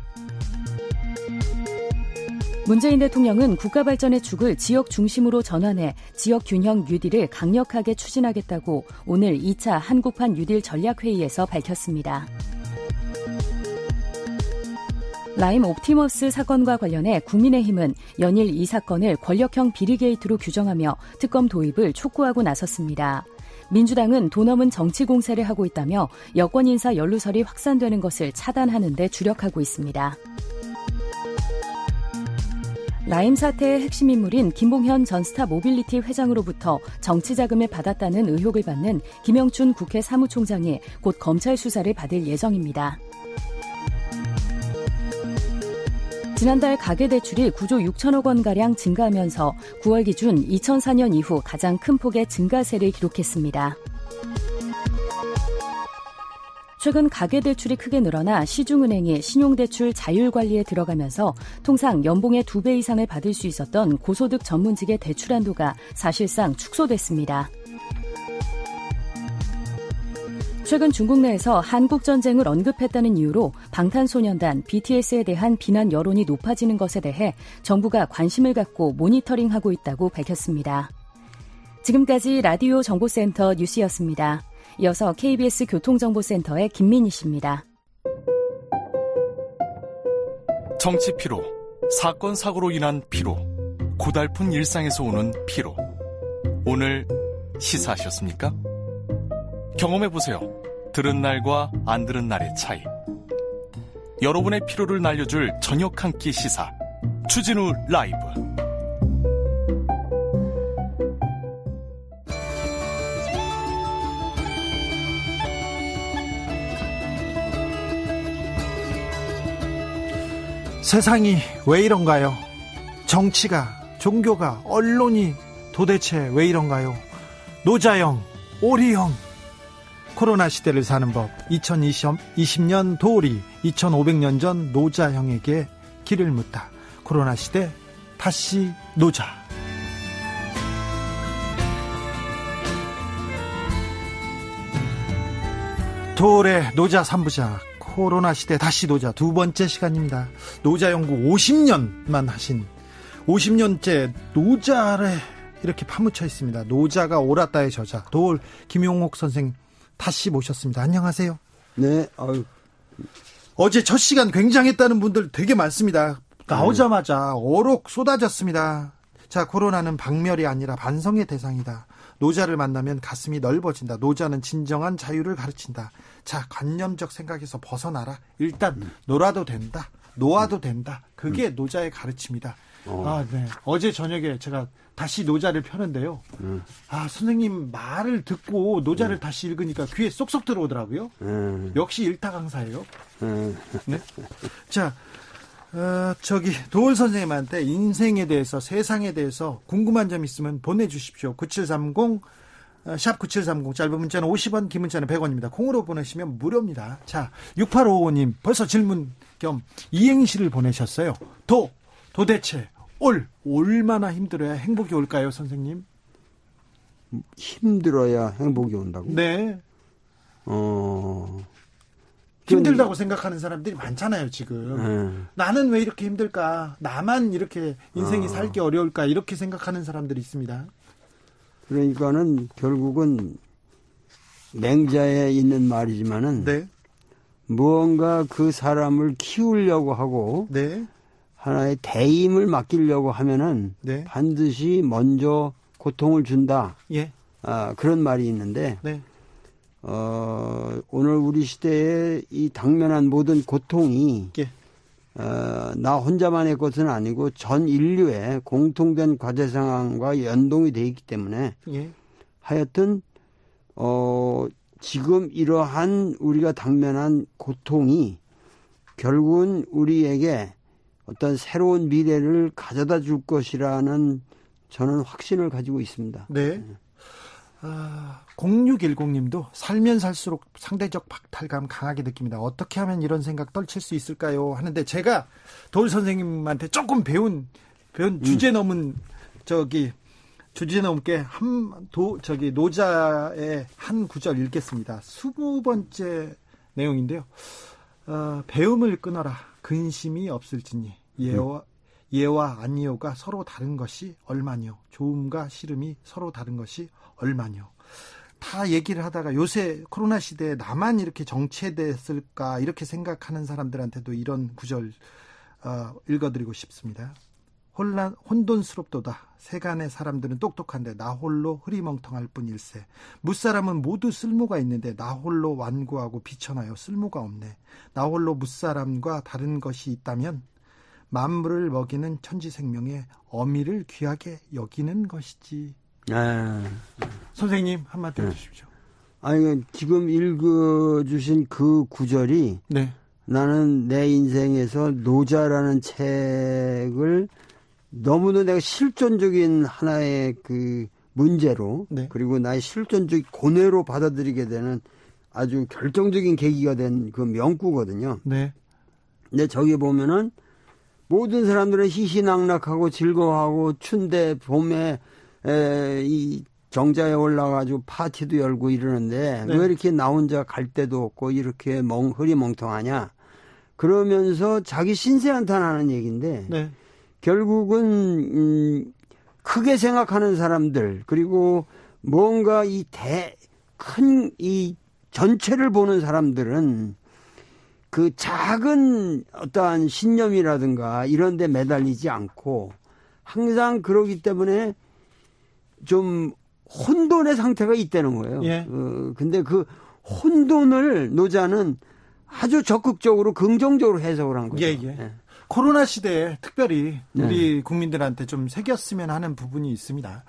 [SPEAKER 3] 문재인 대통령은 국가 발전의 축을 지역 중심으로 전환해 지역 균형 뉴딜을 강력하게 추진하겠다고 오늘 2차 한국판 뉴딜 전략회의에서 밝혔습니다. 라임 옵티머스 사건과 관련해 국민의힘은 연일 이 사건을 권력형 비리게이트로 규정하며 특검 도입을 촉구하고 나섰습니다. 민주당은 돈 없는 정치 공세를 하고 있다며 여권 인사 연루설이 확산되는 것을 차단하는 데 주력하고 있습니다. 라임 사태의 핵심 인물인 김봉현 전 스타 모빌리티 회장으로부터 정치 자금을 받았다는 의혹을 받는 김영춘 국회 사무총장이 곧 검찰 수사를 받을 예정입니다. 지난달 가계대출이 9조 6천억 원가량 증가하면서 9월 기준 2004년 이후 가장 큰 폭의 증가세를 기록했습니다. 최근 가계대출이 크게 늘어나 시중은행이 신용대출 자율관리에 들어가면서 통상 연봉의 두배 이상을 받을 수 있었던 고소득 전문직의 대출 한도가 사실상 축소됐습니다. 최근 중국 내에서 한국 전쟁을 언급했다는 이유로 방탄소년단 BTS에 대한 비난 여론이 높아지는 것에 대해 정부가 관심을 갖고 모니터링하고 있다고 밝혔습니다. 지금까지 라디오 정보센터 뉴스였습니다. 이어서 KBS 교통정보센터의 김민희 씨입니다.
[SPEAKER 4] 정치 피로, 사건 사고로 인한 피로, 고달픈 일상에서 오는 피로. 오늘 시사하셨습니까? 경험해 보세요. 들은 날과 안 들은 날의 차이. 여러분의 피로를 날려줄 저녁 한 끼 시사. 추진우 라이브.
[SPEAKER 1] 세상이 왜 이런가요? 정치가, 종교가, 언론이 도대체 왜 이런가요? 노자형, 오리형, 코로나 시대를 사는 법, 2020년 도리, 2500년 전 노자형에게 길을 묻다. 코로나 시대, 다시 노자. 도올의 노자 3부작. 코로나 시대 다시 노자 두 번째 시간입니다. 노자 연구 50년만 하신 50년째 노자를 이렇게 파묻혀 있습니다. 노자가 옳았다의 저자 도올 김용옥 선생 다시 모셨습니다. 안녕하세요.
[SPEAKER 5] 네. 아유.
[SPEAKER 1] 어제 첫 시간 굉장했다는 분들 되게 많습니다. 나오자마자 어록 쏟아졌습니다. 자, 코로나는 박멸이 아니라 반성의 대상이다. 노자를 만나면 가슴이 넓어진다. 노자는 진정한 자유를 가르친다. 자, 관념적 생각에서 벗어나라. 일단 놀아도 된다. 놓아도 된다. 그게 노자의 가르침이다.
[SPEAKER 5] 어.
[SPEAKER 1] 아, 네. 어제 저녁에 제가 다시 노자를 펴는데요.
[SPEAKER 5] 음.
[SPEAKER 1] 아, 선생님 말을 듣고 노자를 다시 읽으니까 귀에 쏙쏙 들어오더라고요.
[SPEAKER 5] 음,
[SPEAKER 1] 역시 일타 강사예요.
[SPEAKER 5] 음.
[SPEAKER 1] 네. 자, 어, 저기 도울 선생님한테 인생에 대해서 세상에 대해서 궁금한 점 있으면 보내주십시오. 9730 어, 샵9730 짧은 문자는 50원 긴 문자는 100원입니다. 콩으로 보내시면 무료입니다. 자 6855님 벌써 질문 겸 이행시를 보내셨어요. 도 도대체 올 얼마나 힘들어야 행복이 올까요 선생님?
[SPEAKER 5] 힘들어야 행복이 온다고?
[SPEAKER 1] 네
[SPEAKER 5] 어.
[SPEAKER 1] 힘들다고 생각하는 사람들이 많잖아요 지금.
[SPEAKER 5] 음.
[SPEAKER 1] 나는 왜 이렇게 힘들까? 나만 이렇게 인생이
[SPEAKER 5] 어.
[SPEAKER 1] 살기 어려울까? 이렇게 생각하는 사람들이 있습니다.
[SPEAKER 5] 그러니까는 결국은 맹자에 있는 말이지만은
[SPEAKER 1] 네,
[SPEAKER 5] 무언가 그 사람을 키우려고 하고
[SPEAKER 1] 네,
[SPEAKER 5] 하나의 대임을 맡기려고 하면은
[SPEAKER 1] 네,
[SPEAKER 5] 반드시 먼저 고통을 준다.
[SPEAKER 1] 예,
[SPEAKER 5] 아, 그런 말이 있는데
[SPEAKER 1] 네,
[SPEAKER 5] 어, 오늘 우리 시대에 이 당면한 모든 고통이
[SPEAKER 1] 예,
[SPEAKER 5] 어, 나 혼자만의 것은 아니고 전 인류의 공통된 과제 상황과 연동이 돼 있기 때문에
[SPEAKER 1] 예,
[SPEAKER 5] 하여튼 어, 지금 이러한 우리가 당면한 고통이 결국은 우리에게 어떤 새로운 미래를 가져다 줄 것이라는 저는 확신을 가지고 있습니다.
[SPEAKER 1] 네. 아, 0610님도 살면 살수록 상대적 박탈감 강하게 느낍니다. 어떻게 하면 이런 생각 떨칠 수 있을까요? 하는데 제가 도울 선생님한테 조금 배운 배운 주제 넘은 저기 주제 넘게 한 도 저기 노자의 한 구절 읽겠습니다. 스무 번째 내용인데요. 어, 배움을 끊어라. 근심이 없을지니 예와 예와 아니요가 서로 다른 것이 얼마뇨. 좋음과 싫음이 서로 다른 것이 얼마뇨. 다 얘기를 하다가 요새 코로나 시대에 나만 이렇게 정체됐을까 이렇게 생각하는 사람들한테도 이런 구절 어, 읽어드리고 싶습니다. 혼란 혼돈스럽도다. 세간의 사람들은 똑똑한데 나 홀로 흐리멍텅할 뿐일세. 무사람은 모두 쓸모가 있는데 나 홀로 완고하고 비천하여 쓸모가 없네. 나 홀로 무사람과 다른 것이 있다면 만물을 먹이는 천지생명의 어미를 귀하게 여기는 것이지.
[SPEAKER 5] 아,
[SPEAKER 1] 선생님 한마디 해주십시오.
[SPEAKER 5] 아니 지금 읽어주신 그 구절이
[SPEAKER 1] 네,
[SPEAKER 5] 나는 내 인생에서 노자라는 책을 너무도 내가 실존적인 하나의 그 문제로
[SPEAKER 1] 네.
[SPEAKER 5] 그리고 나의 실존적 고뇌로 받아들이게 되는 아주 결정적인 계기가 된 그 명구거든요.
[SPEAKER 1] 네,
[SPEAKER 5] 근데 저기 보면은 모든 사람들은 희희낙낙하고 즐거워하고 춘대 봄에 에, 이 정자에 올라가지고 파티도 열고 이러는데
[SPEAKER 1] 네.
[SPEAKER 5] 왜 이렇게 나 혼자 갈 데도 없고 이렇게 멍 흐리멍텅하냐 그러면서 자기 신세한탄하는 얘기인데
[SPEAKER 1] 네,
[SPEAKER 5] 결국은 음, 크게 생각하는 사람들 그리고 뭔가 이 대 큰 이 전체를 보는 사람들은 그 작은 어떠한 신념이라든가 이런 데 매달리지 않고 항상 그러기 때문에 좀 혼돈의 상태가 있다는 거예요.
[SPEAKER 1] 예.
[SPEAKER 5] 어, 근데 그 혼돈을 노자는 아주 적극적으로 긍정적으로 해석을 한 거죠.
[SPEAKER 1] 예, 예. 코로나 시대에 특별히
[SPEAKER 5] 네.
[SPEAKER 1] 우리 국민들한테 좀 새겼으면 하는 부분이 있습니다.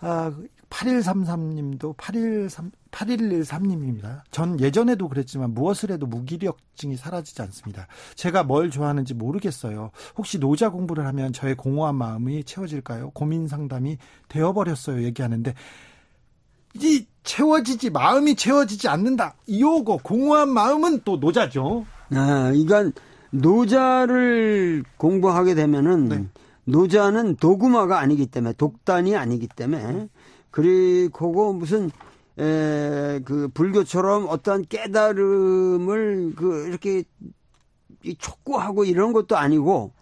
[SPEAKER 1] 아, 8133님도 813, 8113님입니다. 전 예전에도 그랬지만 무엇을 해도 무기력증이 사라지지 않습니다. 제가 뭘 좋아하는지 모르겠어요. 혹시 노자 공부를 하면 저의 공허한 마음이 채워질까요? 고민 상담이 되어버렸어요. 얘기하는데 이 채워지지 마음이 채워지지 않는다. 이오고 공허한 마음은 또 노자죠.
[SPEAKER 5] 아, 그러니까 노자를 공부하게 되면은
[SPEAKER 1] 네.
[SPEAKER 5] 노자는 도구마가 아니기 때문에 독단이 아니기 때문에 그리고 무슨 에, 그 불교처럼 어떠한 깨달음을 그 이렇게 이 촉구하고 이런 것도 아니고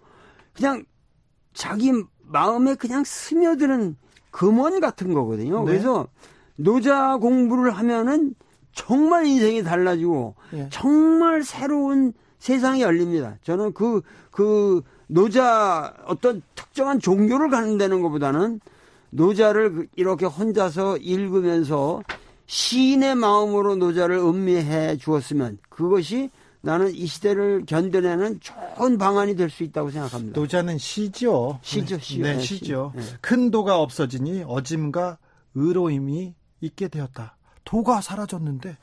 [SPEAKER 5] 그냥 자기 마음에 그냥 스며드는 금원 같은 거거든요.
[SPEAKER 1] 네.
[SPEAKER 5] 그래서 노자 공부를 하면은 정말 인생이 달라지고
[SPEAKER 1] 예.
[SPEAKER 5] 정말 새로운 세상이 열립니다. 저는 그, 그 노자 어떤 특정한 종교를 가는 다는 것보다는 노자를 그 이렇게 혼자서 읽으면서 시인의 마음으로 노자를 음미해 주었으면 그것이 나는 이 시대를 견뎌내는 좋은 방안이 될 수 있다고 생각합니다.
[SPEAKER 1] 노자는 시죠.
[SPEAKER 5] 시죠,
[SPEAKER 1] 네,
[SPEAKER 5] 시요.
[SPEAKER 1] 네,
[SPEAKER 5] 네,
[SPEAKER 1] 시죠.
[SPEAKER 5] 시. 네.
[SPEAKER 1] 큰 도가 없어지니 어짐과 의로움이 있게 되었다. 도가 사라졌는데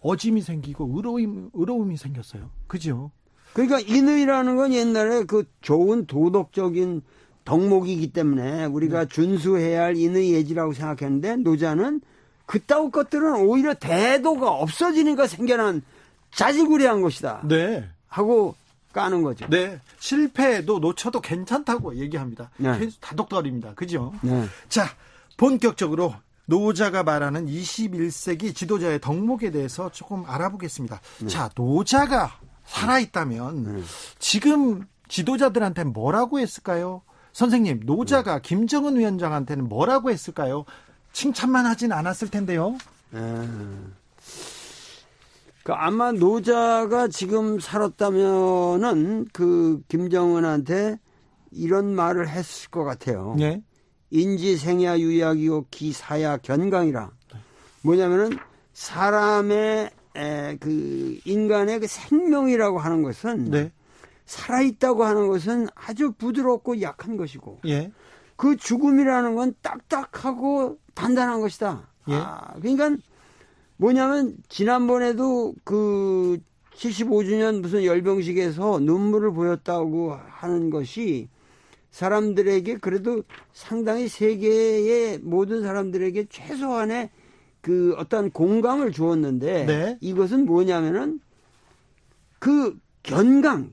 [SPEAKER 1] 어짐이 생기고 의로움, 의로움이 생겼어요. 그죠?
[SPEAKER 5] 그러니까 인의라는 건 옛날에 그 좋은 도덕적인 덕목이기 때문에 우리가 준수해야 할 인의 예지라고 생각했는데 노자는 그따위 것들은 오히려 대도가 없어지니까 생겨난 자질구레한 것이다
[SPEAKER 1] 네.
[SPEAKER 5] 하고 까는 거죠.
[SPEAKER 1] 네. 실패도 놓쳐도 괜찮다고 얘기합니다.
[SPEAKER 5] 네.
[SPEAKER 1] 다독거립니다. 그죠?
[SPEAKER 5] 네.
[SPEAKER 1] 자, 본격적으로 노자가 말하는 21세기 지도자의 덕목에 대해서 조금 알아보겠습니다. 자, 노자가 살아있다면 지금 지도자들한테 뭐라고 했을까요? 선생님, 노자가 김정은 위원장한테는 뭐라고 했을까요? 칭찬만 하진 않았을 텐데요.
[SPEAKER 5] 그 아마 노자가 지금 살았다면은 그 김정은한테 이런 말을 했을 것 같아요.
[SPEAKER 1] 예.
[SPEAKER 5] 인지생야 유약이요 기사야 견강이라. 뭐냐면은 사람의 에, 그 인간의 그 생명이라고 하는 것은
[SPEAKER 1] 네.
[SPEAKER 5] 살아있다고 하는 것은 아주 부드럽고 약한 것이고
[SPEAKER 1] 예.
[SPEAKER 5] 그 죽음이라는 건 딱딱하고 단단한 것이다.
[SPEAKER 1] 예.
[SPEAKER 5] 아, 그러니까 뭐냐면 지난번에도 그 75주년 무슨 열병식에서 눈물을 보였다고 하는 것이 사람들에게 그래도 상당히 세계의 모든 사람들에게 최소한의 그 어떤 공감을 주었는데
[SPEAKER 1] 네.
[SPEAKER 5] 이것은 뭐냐면은 그 견강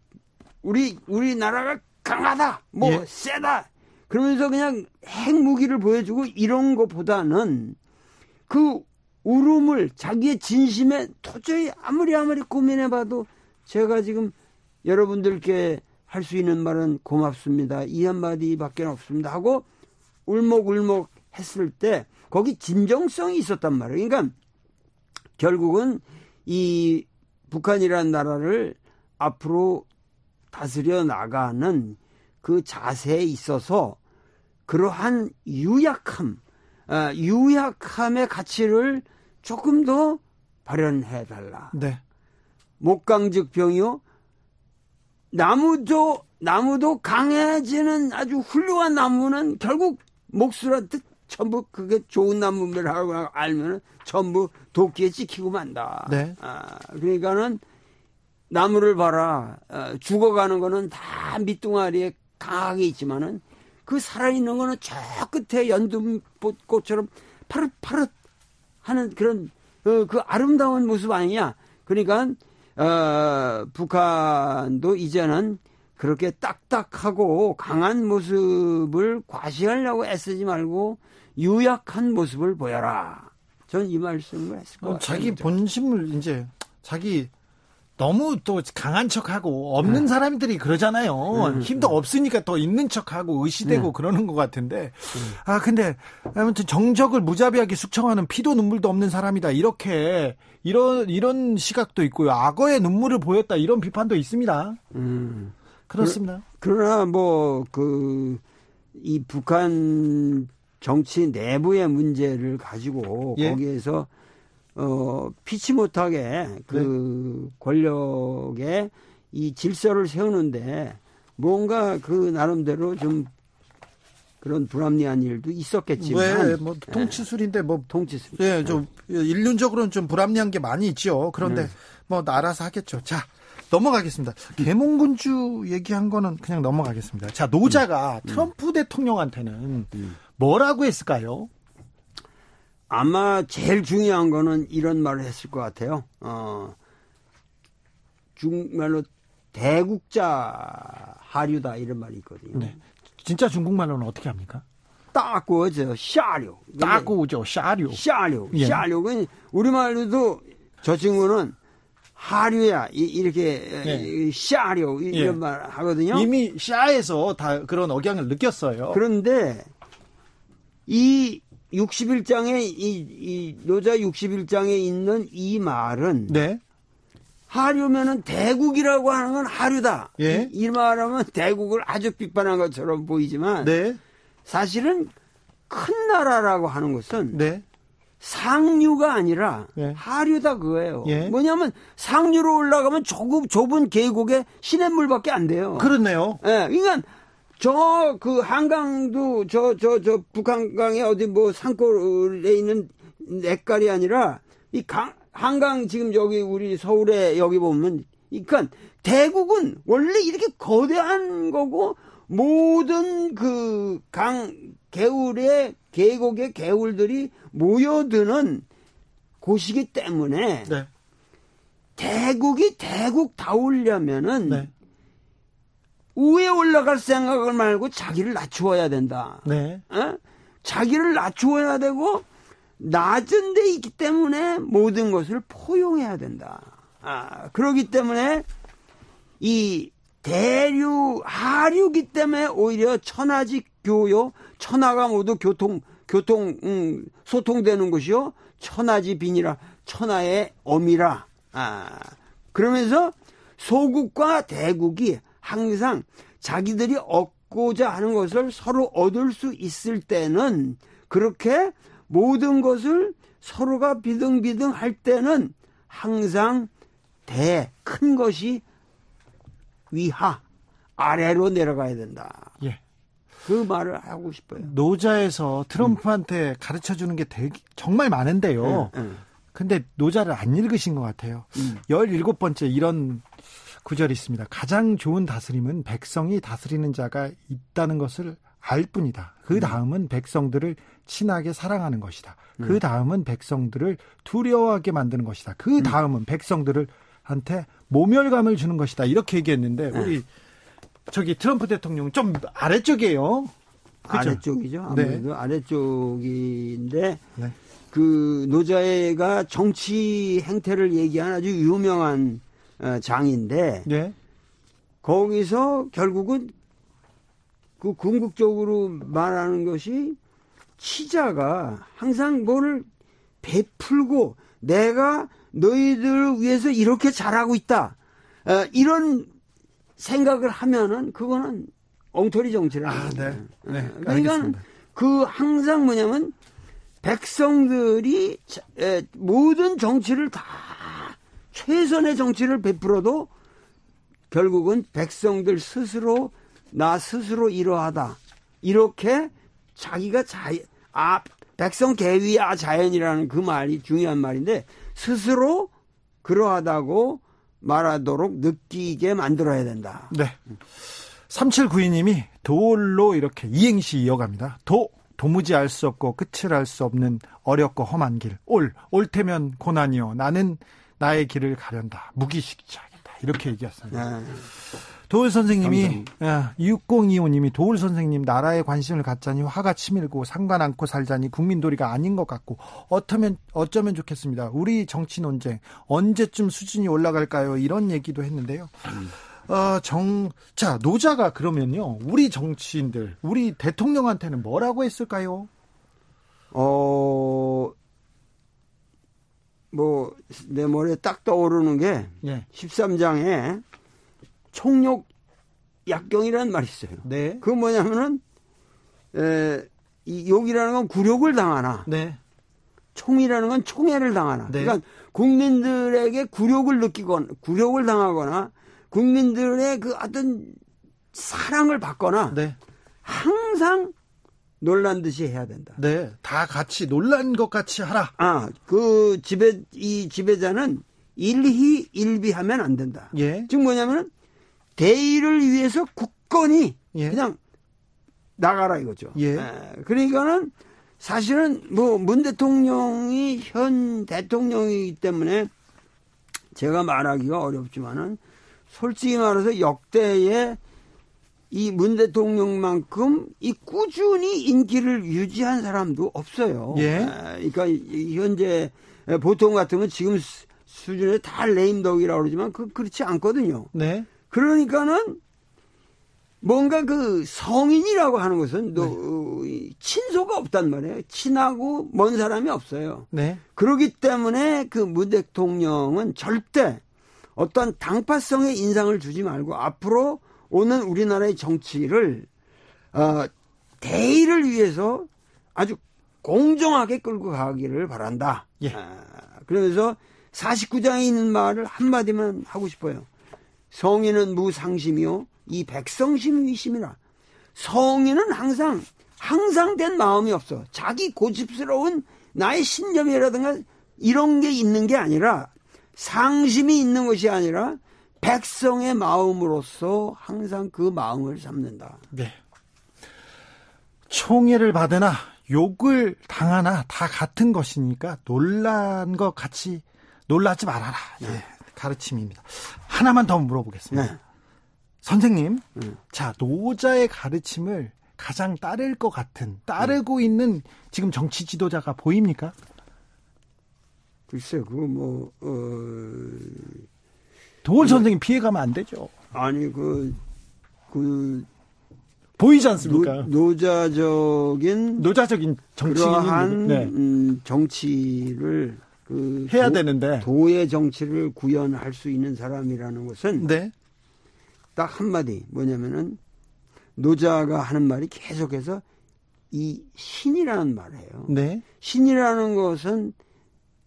[SPEAKER 5] 우리 우리나라가 강하다 뭐
[SPEAKER 1] 예.
[SPEAKER 5] 세다 그러면서 그냥 핵무기를 보여주고 이런 것보다는 그 울음을 자기의 진심에 도저히 아무리 아무리 고민해봐도 제가 지금 여러분들께 할 수 있는 말은 고맙습니다. 이 한마디밖에 없습니다. 하고 울먹울먹 했을 때 거기 진정성이 있었단 말이에요. 그러니까 결국은 이 북한이라는 나라를 앞으로 다스려 나가는 그 자세에 있어서 그러한 유약함, 아, 유약함의 가치를 조금 더 발현해 달라.
[SPEAKER 1] 네.
[SPEAKER 5] 목강즉 병이요. 나무도 나무도 강해지는 아주 훌륭한 나무는 결국 목수한테 전부 그게 좋은 나무라고 알면은 전부 도끼에 찍히고 만다.
[SPEAKER 1] 네.
[SPEAKER 5] 아, 그러니까는 나무를 봐라. 어, 죽어가는 거는 다 밑둥아리에 강하게 있지만은 그 살아있는 거는 저 끝에 연두꽃처럼 파릇파릇 하는 그런 어, 그 아름다운 모습 아니냐. 그러니까 어, 북한도 이제는 그렇게 딱딱하고 강한 모습을 과시하려고 애쓰지 말고 유약한 모습을 보여라. 전 이 말씀을 했을 것
[SPEAKER 1] 어,
[SPEAKER 5] 같아요.
[SPEAKER 1] 자기 본심을 이제 자기 너무 또 강한 척하고 없는 사람들이 그러잖아요. 힘도 없으니까 더 있는 척하고 의시되고 그러는 것 같은데 아 근데 아무튼 정적을 무자비하게 숙청하는 피도 눈물도 없는 사람이다 이렇게 이런 이런 시각도 있고요. 악어의 눈물을 보였다 이런 비판도 있습니다.
[SPEAKER 5] 음.
[SPEAKER 1] 그렇습니다.
[SPEAKER 5] 그러 나 뭐 그 이 북한 정치 내부의 문제를 가지고
[SPEAKER 1] 예.
[SPEAKER 5] 거기에서 어 피치 못하게 그
[SPEAKER 1] 네.
[SPEAKER 5] 권력의 이 질서를 세우는데 뭔가 그 나름대로 좀 그런 불합리한 일도 있었겠지만
[SPEAKER 1] 왜뭐 통치술인데 뭐
[SPEAKER 5] 통치술
[SPEAKER 1] 예, 좀 인륜적으로는 좀 불합리한 게 많이 있죠. 그런데
[SPEAKER 5] 네.
[SPEAKER 1] 뭐 알아서 하겠죠. 자, 넘어가겠습니다. 계몽군주 얘기한 거는 그냥 넘어가겠습니다. 자, 노자가 트럼프 대통령한테는 뭐라고 했을까요?
[SPEAKER 5] 아마 제일 중요한 거는 이런 말을 했을 것 같아요. 어, 정말로 대국자 하류다 이런 말이 있거든요.
[SPEAKER 1] 네. 진짜 중국말로는 어떻게 합니까?
[SPEAKER 5] 따고저 샤류.
[SPEAKER 1] 따고죠, 샤류.
[SPEAKER 5] 샤류.
[SPEAKER 1] 예.
[SPEAKER 5] 샤류는 우리말로도 저 친구는 하류야 이- 이렇게
[SPEAKER 1] 예.
[SPEAKER 5] 샤류 이런
[SPEAKER 1] 예.
[SPEAKER 5] 말 하거든요.
[SPEAKER 1] 이미 샤에서 다 그런 억양을 느꼈어요.
[SPEAKER 5] 그런데 이 61장에 이, 이 노자 61장에 있는 이 말은
[SPEAKER 1] 네.
[SPEAKER 5] 하류면은 대국이라고 하는 건 하류다.
[SPEAKER 1] 예.
[SPEAKER 5] 이, 이 말하면 대국을 아주 비판한 것처럼 보이지만
[SPEAKER 1] 네.
[SPEAKER 5] 사실은 큰 나라라고 하는 것은
[SPEAKER 1] 네.
[SPEAKER 5] 상류가 아니라
[SPEAKER 1] 예.
[SPEAKER 5] 하류다 그거예요.
[SPEAKER 1] 예.
[SPEAKER 5] 뭐냐면 상류로 올라가면 조금 좁은 계곡에 시냇물밖에 안 돼요.
[SPEAKER 1] 그렇네요.
[SPEAKER 5] 예, 그러니까 저 그 한강도 저 저 저 북한강에 어디 뭐 산골에 있는 냇깔이 아니라 이 강 한강 지금 여기 우리 서울에 여기 보면 그러니까 대국은 원래 이렇게 거대한 거고 모든 그 강 개울의 계곡의 개울들이 모여드는 곳이기 때문에
[SPEAKER 1] 네.
[SPEAKER 5] 대국이 대국 다우려면은
[SPEAKER 1] 네.
[SPEAKER 5] 위에 올라갈 생각을 말고 자기를 낮추어야 된다.
[SPEAKER 1] 네.
[SPEAKER 5] 어? 자기를 낮추어야 되고 낮은 데 있기 때문에 모든 것을 포용해야 된다. 아, 그러기 때문에 이 대류 하류기 때문에 오히려 천하지 교요 천하가 모두 교통 교통 음, 소통되는 것이요 천하지 빈이라 천하의 엄이라 아 그러면서 소국과 대국이 항상 자기들이 얻고자 하는 것을 서로 얻을 수 있을 때는 그렇게 모든 것을 서로가 비등비등 할 때는 항상 대 큰 것이 위하 아래로 내려가야 된다.
[SPEAKER 1] 예.
[SPEAKER 5] 그 말을 하고 싶어요.
[SPEAKER 1] 노자에서 트럼프한테 가르쳐 주는 게 되게 정말 많은데요.
[SPEAKER 5] 응, 응.
[SPEAKER 1] 근데 노자를 안 읽으신 것 같아요.
[SPEAKER 5] 음.
[SPEAKER 1] 17번째 이런 구절이 있습니다. 가장 좋은 다스림은 백성이 다스리는 자가 있다는 것을 알 뿐이다. 그 다음은 백성들을 친하게 사랑하는 것이다. 그 다음은 백성들을 두려워하게 만드는 것이다. 그 다음은 백성들을 한테 모멸감을 주는 것이다. 이렇게 얘기했는데 우리 저기 트럼프 대통령은 좀 아래쪽이에요. 그죠?
[SPEAKER 5] 아래쪽이죠.
[SPEAKER 1] 네.
[SPEAKER 5] 아무래도 아래쪽인데
[SPEAKER 1] 네.
[SPEAKER 5] 그 노자애가 정치 행태를 얘기한 아주 유명한 어, 장인데
[SPEAKER 1] 네.
[SPEAKER 5] 거기서 결국은 그 궁극적으로 말하는 것이 치자가 항상 뭐를 베풀고 내가 너희들을 위해서 이렇게 잘하고 있다. 어, 이런 생각을 하면은 그거는 엉터리 정치라는
[SPEAKER 1] 아. 네. 네.
[SPEAKER 5] 어, 그러니까
[SPEAKER 1] 알겠습니다.
[SPEAKER 5] 그 항상 뭐냐면 백성들이 모든 정치를 다 최선의 정치를 베풀어도 결국은 백성들 스스로 나 스스로 이러하다 이렇게 자기가 자, 아 백성 개위야 자연이라는 그 말이 중요한 말인데 스스로 그러하다고 말하도록 느끼게 만들어야 된다.
[SPEAKER 1] 네. 3792님이 도로 이렇게 이행시 이어갑니다. 도, 도무지 알 수 없고 끝을 알 수 없는 어렵고 험한 길. 올, 옳다면 고난이요. 나는 나의 길을 가련다. 무기식자겠다. 이렇게 얘기했습니다.
[SPEAKER 5] 네.
[SPEAKER 1] 도울 선생님이, 6025님이 도울 선생님 나라에 관심을 갖자니 화가 치밀고 상관 않고 살자니 국민도리가 아닌 것 같고 어쩌면, 어쩌면 좋겠습니다. 우리 정치 논쟁 언제쯤 수준이 올라갈까요? 이런 얘기도 했는데요. 어, 정, 자, 노자가 그러면요. 우리 정치인들, 우리 대통령한테는 뭐라고 했을까요?
[SPEAKER 5] 어, 뭐, 내 머리에 딱 떠오르는 게
[SPEAKER 1] 예.
[SPEAKER 5] 13장에 총력 약경이라는 말이 있어요.
[SPEAKER 1] 네.
[SPEAKER 5] 그 뭐냐면은, 에, 이 욕이라는 건 굴욕을 당하나,
[SPEAKER 1] 네.
[SPEAKER 5] 총이라는 건 총애를 당하나.
[SPEAKER 1] 네.
[SPEAKER 5] 그러니까 국민들에게 굴욕을 느끼거나, 굴욕을 당하거나, 국민들의 그 어떤 사랑을 받거나,
[SPEAKER 1] 네.
[SPEAKER 5] 항상 놀란 듯이 해야 된다.
[SPEAKER 1] 네. 다 같이 놀란 것 같이 하라.
[SPEAKER 5] 아, 그 지배 이 지배자는 일희 일비하면 안 된다.
[SPEAKER 1] 예.
[SPEAKER 5] 즉 뭐냐면은 대의를 위해서 굳건히
[SPEAKER 1] 예.
[SPEAKER 5] 그냥 나가라 이거죠.
[SPEAKER 1] 예.
[SPEAKER 5] 그러니까는 사실은 뭐 문 대통령이 현 대통령이기 때문에 제가 말하기가 어렵지만은 솔직히 말해서 역대의 이 문 대통령만큼 이 꾸준히 인기를 유지한 사람도 없어요.
[SPEAKER 1] 예.
[SPEAKER 5] 아, 그러니까 현재 보통 같으면 지금 수- 수준의 다 레임덕이라고 그러지만 그 그렇지 않거든요.
[SPEAKER 1] 네.
[SPEAKER 5] 그러니까는 뭔가 그 성인이라고 하는 것은 너, 어, 이 친소가 없단 말이에요. 친하고 먼 사람이 없어요.
[SPEAKER 1] 네.
[SPEAKER 5] 그러기 때문에 그 문 대통령은 절대 어떤 당파성의 인상을 주지 말고 앞으로 오는 우리나라의 정치를 어, 대의를 위해서 아주 공정하게 끌고 가기를 바란다.
[SPEAKER 1] 예.
[SPEAKER 5] 아, 그러면서 49장에 있는 말을 한마디만 하고 싶어요. 성인은 무상심이요. 이 백성심이 위심이라. 성인은 항상, 항상 된 마음이 없어. 자기 고집스러운 나의 신념이라든가 이런 게 있는 게 아니라 상심이 있는 것이 아니라 백성의 마음으로서 항상 그 마음을 잡는다.
[SPEAKER 1] 네. 총애를 받으나 욕을 당하나 다 같은 것이니까 놀란 것 같이 놀라지 말아라. 예. 가르침입니다. 하나만 더 물어보겠습니다.
[SPEAKER 5] 네.
[SPEAKER 1] 선생님,
[SPEAKER 5] 음.
[SPEAKER 1] 자, 노자의 가르침을 가장 따를 것 같은, 따르고
[SPEAKER 5] 음.
[SPEAKER 1] 있는 지금 정치 지도자가 보입니까?
[SPEAKER 5] 글쎄, 그거 뭐, 어,
[SPEAKER 1] 도올 선생님 피해가면 안 되죠.
[SPEAKER 5] 아니, 그, 그,
[SPEAKER 1] 보이지 않습니까?
[SPEAKER 5] 노, 자적인
[SPEAKER 1] 노자적인
[SPEAKER 5] 그러한
[SPEAKER 1] 네.
[SPEAKER 5] 음, 정치를 그
[SPEAKER 1] 해야
[SPEAKER 5] 도,
[SPEAKER 1] 되는데.
[SPEAKER 5] 도의 정치를 구현할 수 있는 사람이라는 것은
[SPEAKER 1] 네.
[SPEAKER 5] 딱 한마디 뭐냐면은 노자가 하는 말이 계속해서 이 신이라는 말이에요.
[SPEAKER 1] 네.
[SPEAKER 5] 신이라는 것은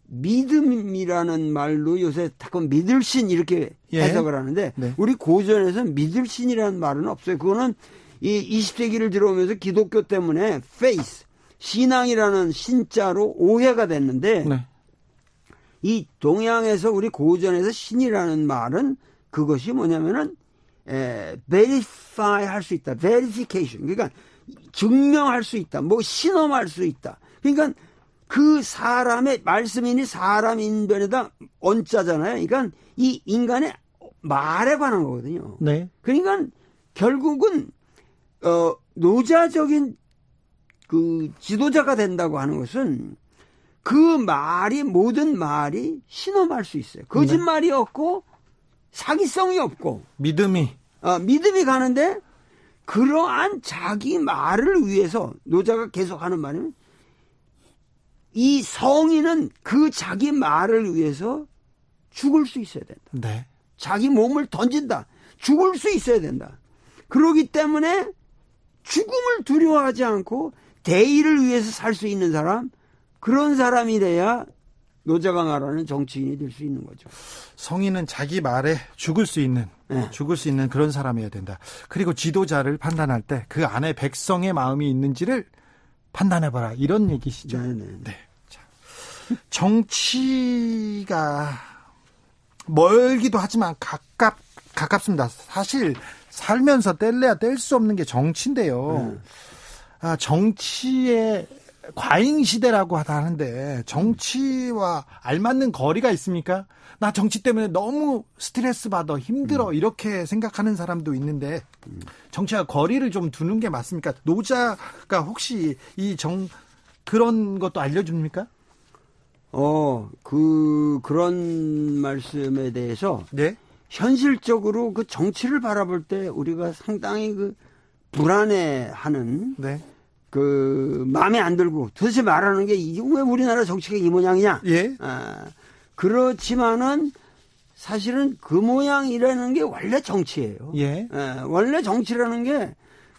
[SPEAKER 5] 믿음이라는 말로 요새 자꾸 믿을 신 이렇게
[SPEAKER 1] 예.
[SPEAKER 5] 해석을 하는데
[SPEAKER 1] 네.
[SPEAKER 5] 우리 고전에서는 믿을 신이라는 말은 없어요. 그거는 이 20세기를 들어오면서 기독교 때문에 faith 신앙이라는 신자로 오해가 됐는데
[SPEAKER 1] 네.
[SPEAKER 5] 이 동양에서 우리 고전에서 신이라는 말은 그것이 뭐냐면은 에, verify 할 수 있다. verification. 그러니까 증명할 수 있다. 뭐 신험할 수 있다. 그러니까 그 사람의 말씀이니 사람 인변에다 언자잖아요. 그러니까 이 인간의 말에 관한 거거든요.
[SPEAKER 1] 네.
[SPEAKER 5] 그러니까 결국은 어 노자적인 그 지도자가 된다고 하는 것은 그 말이 모든 말이 신험할 수 있어요. 거짓말이 없고 사기성이 없고
[SPEAKER 1] 믿음이
[SPEAKER 5] 어, 믿음이 가는데 그러한 자기 말을 위해서 노자가 계속 하는 말은 이 성인은 그 자기 말을 위해서 죽을 수 있어야 된다.
[SPEAKER 1] 네.
[SPEAKER 5] 자기 몸을 던진다. 죽을 수 있어야 된다. 그러기 때문에 죽음을 두려워하지 않고 대의를 위해서 살 수 있는 사람, 그런 사람이 돼야 노자가 말하는 정치인이 될 수 있는 거죠.
[SPEAKER 1] 성인은 자기 말에 죽을 수 있는
[SPEAKER 5] 네.
[SPEAKER 1] 죽을 수 있는 그런 사람이어야 된다. 그리고 지도자를 판단할 때 그 안에 백성의 마음이 있는지를 판단해봐라. 이런 얘기시죠.
[SPEAKER 5] 네네.
[SPEAKER 1] 네. 자, 정치가 멀기도 하지만 가깝 가깝습니다. 사실 살면서 뗄래야 뗄 수 없는 게 정치인데요. 아, 정치의 과잉 시대라고 하는데 정치와 알맞는 거리가 있습니까? 나 정치 때문에 너무 스트레스 받아 힘들어 이렇게 생각하는 사람도 있는데 정치와 거리를 좀 두는 게 맞습니까? 노자가 혹시 이 정 그런 것도 알려줍니까?
[SPEAKER 5] 어, 그, 그런 말씀에 대해서
[SPEAKER 1] 네.
[SPEAKER 5] 현실적으로 그 정치를 바라볼 때 우리가 상당히 그 불안해 하는
[SPEAKER 1] 네.
[SPEAKER 5] 그 마음에 안 들고 도대체 말하는 게 이게 왜 우리나라 정치가 이 모양이냐?
[SPEAKER 1] 예.
[SPEAKER 5] 아, 그렇지만은 사실은 그 모양이라는 게 원래 정치예요.
[SPEAKER 1] 예.
[SPEAKER 5] 예, 원래 정치라는 게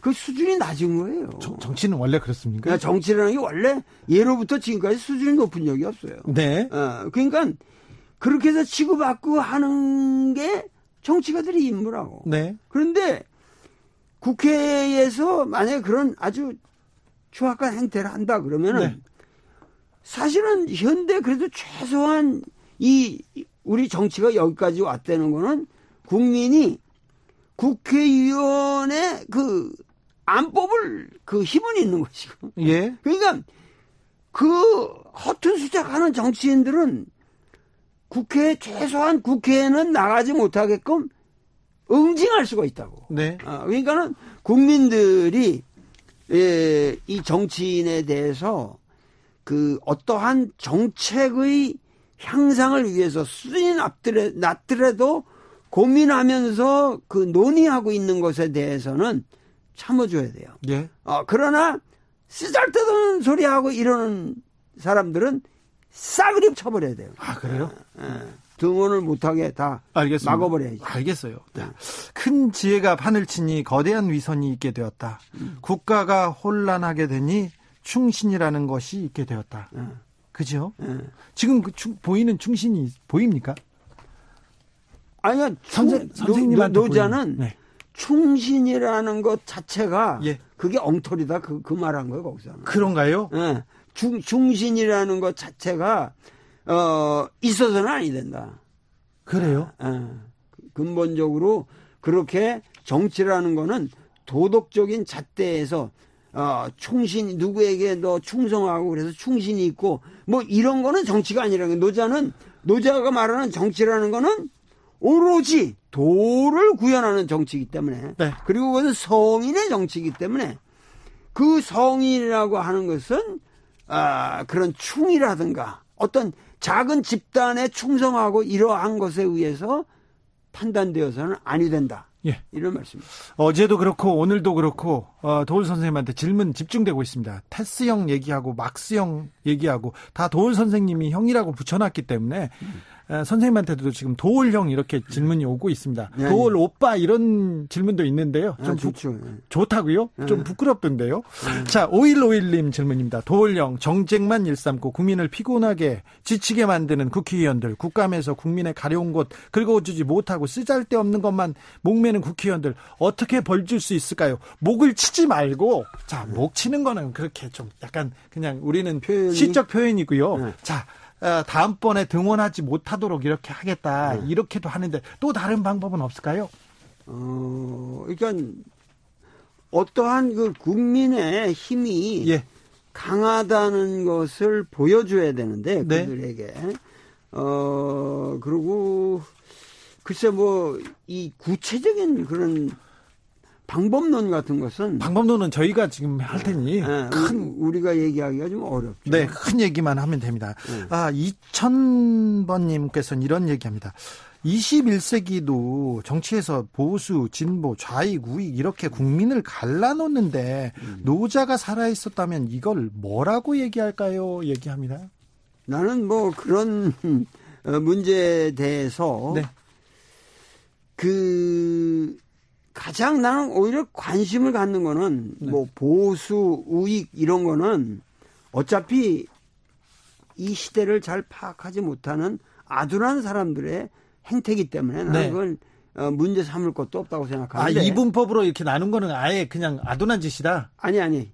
[SPEAKER 5] 그 수준이 낮은 거예요.
[SPEAKER 1] 정, 정치는 원래 그렇습니까?
[SPEAKER 5] 그러니까 정치라는 게 원래 예로부터 지금까지 수준이 높은 적이 없어요.
[SPEAKER 1] 네.
[SPEAKER 5] 어, 그러니까 그렇게 해서 치고받고 하는 게 정치가들의 임무라고.
[SPEAKER 1] 네.
[SPEAKER 5] 그런데 국회에서 만약에 그런 아주 추악한 행태를 한다 그러면은
[SPEAKER 1] 네.
[SPEAKER 5] 사실은 현대 그래도 최소한 이 우리 정치가 여기까지 왔다는 거는 국민이 국회의원의 그 안법을 그 힘은 있는 것이고.
[SPEAKER 1] 예.
[SPEAKER 5] 그러니까 그 허튼 수작하는 정치인들은 국회 최소한 국회에는 나가지 못하게끔 응징할 수가 있다고.
[SPEAKER 1] 네.
[SPEAKER 5] 아, 그러니까는 국민들이 예, 이 정치인에 대해서 그 어떠한 정책의 향상을 위해서 수준이 낮더라- 낮더라도 고민하면서 그 논의하고 있는 것에 대해서는 참아줘야 돼요.
[SPEAKER 1] 예.
[SPEAKER 5] 어, 그러나 쓰잘데없는 소리하고 이러는 사람들은 싸그리 쳐버려야 돼요.
[SPEAKER 1] 아, 그래요?
[SPEAKER 5] 예. 등원을 못하게 다
[SPEAKER 1] 알겠습니다.
[SPEAKER 5] 막아버려야지.
[SPEAKER 1] 알겠어요. 자, 큰 지혜가 판을 치니 거대한 위선이 있게 되었다. 국가가 혼란하게 되니 충신이라는 것이 있게 되었다.
[SPEAKER 5] 예.
[SPEAKER 1] 그죠?
[SPEAKER 5] 예.
[SPEAKER 1] 지금 그 충- 보이는 충신이 보입니까?
[SPEAKER 5] 아니야,
[SPEAKER 1] 선생,
[SPEAKER 5] 노, 노자는
[SPEAKER 1] 네.
[SPEAKER 5] 충신이라는 것 자체가
[SPEAKER 1] 예.
[SPEAKER 5] 그게 엉터리다 그, 그 말한 거예요 거기서는.
[SPEAKER 1] 그런가요?
[SPEAKER 5] 예. 중, 중신이라는 것 자체가 어 있어서는 아니 된다.
[SPEAKER 1] 그래요?
[SPEAKER 5] 예. 근본적으로 그렇게 정치라는 거는 도덕적인 잣대에서 어, 충신 누구에게 너 충성하고 그래서 충신이 있고 뭐 이런 거는 정치가 아니라는 거예요. 노자는 노자가 말하는 정치라는 거는 오로지 도를 구현하는 정치이기 때문에
[SPEAKER 1] 네.
[SPEAKER 5] 그리고 그것은 성인의 정치이기 때문에 그 성인이라고 하는 것은 아, 그런 충이라든가 어떤 작은 집단에 충성하고 이러한 것에 의해서 판단되어서는 아니 된다.
[SPEAKER 1] 예.
[SPEAKER 5] 이런 말씀입니다.
[SPEAKER 1] 어제도 그렇고 오늘도 그렇고 어, 도울 선생님한테 질문 집중되고 있습니다. 테스 형 얘기하고 막스 형 얘기하고 다 도울 선생님이 형이라고 붙여놨기 때문에 어, 선생님한테도 지금 도울형 이렇게 질문이 오고 있습니다.
[SPEAKER 5] 네,
[SPEAKER 1] 도울 오빠 이런 질문도 있는데요. 좀
[SPEAKER 5] 아,
[SPEAKER 1] 부-
[SPEAKER 5] 좋죠. 예.
[SPEAKER 1] 좋다고요?
[SPEAKER 5] 네.
[SPEAKER 1] 좀 부끄럽던데요. 자, 5151님 질문입니다. 도울령 정쟁만 일삼고 국민을 피곤하게 지치게 만드는 국회의원들, 국감에서 국민의 가려운 곳 긁어주지 못하고 쓰잘데없는 것만 목매는 국회의원들 어떻게 벌줄 수 있을까요? 목을 치지 말고 자, 목 치는 거는 그렇게 좀 약간 그냥 우리는
[SPEAKER 5] 표현이?
[SPEAKER 1] 시적 표현이고요.
[SPEAKER 5] 네.
[SPEAKER 1] 자, 어, 다음번에 등원하지 못하도록 이렇게 하겠다. 이렇게도 하는데 또 다른 방법은 없을까요?
[SPEAKER 5] 어, 그러니까 어떠한 그 국민의 힘이
[SPEAKER 1] 예.
[SPEAKER 5] 강하다는 것을 보여줘야 되는데
[SPEAKER 1] 네.
[SPEAKER 5] 그들에게 어 그리고 글쎄 뭐 이 구체적인 그런 방법론 같은 것은
[SPEAKER 1] 방법론은 저희가 지금 할 테니
[SPEAKER 5] 예,
[SPEAKER 1] 큰
[SPEAKER 5] 우- 우리가 얘기하기가 좀 어렵죠.
[SPEAKER 1] 네, 큰 얘기만 하면 됩니다.
[SPEAKER 5] 네.
[SPEAKER 1] 아, 2000번 님께서는 이런 얘기합니다. 21세기도 정치에서 보수, 진보, 좌익, 우익 이렇게 국민을 갈라놓는데
[SPEAKER 5] 음.
[SPEAKER 1] 노자가 살아 있었다면 이걸 뭐라고 얘기할까요? 얘기합니다.
[SPEAKER 5] 나는 뭐 그런 어, *laughs* 문제에 대해서
[SPEAKER 1] 네.
[SPEAKER 5] 그 가장 나는 오히려 관심을 갖는 거는
[SPEAKER 1] 네.
[SPEAKER 5] 뭐 보수 우익 이런 거는 어차피 이 시대를 잘 파악하지 못하는 아둔한 사람들의 행태이기 때문에 나는
[SPEAKER 1] 네.
[SPEAKER 5] 그걸 어, 문제 삼을 것도 없다고
[SPEAKER 1] 아,
[SPEAKER 5] 생각하는데
[SPEAKER 1] 이분법으로 이렇게 나눈 거는 아예 그냥 아둔한 짓이다.
[SPEAKER 5] 아니 아니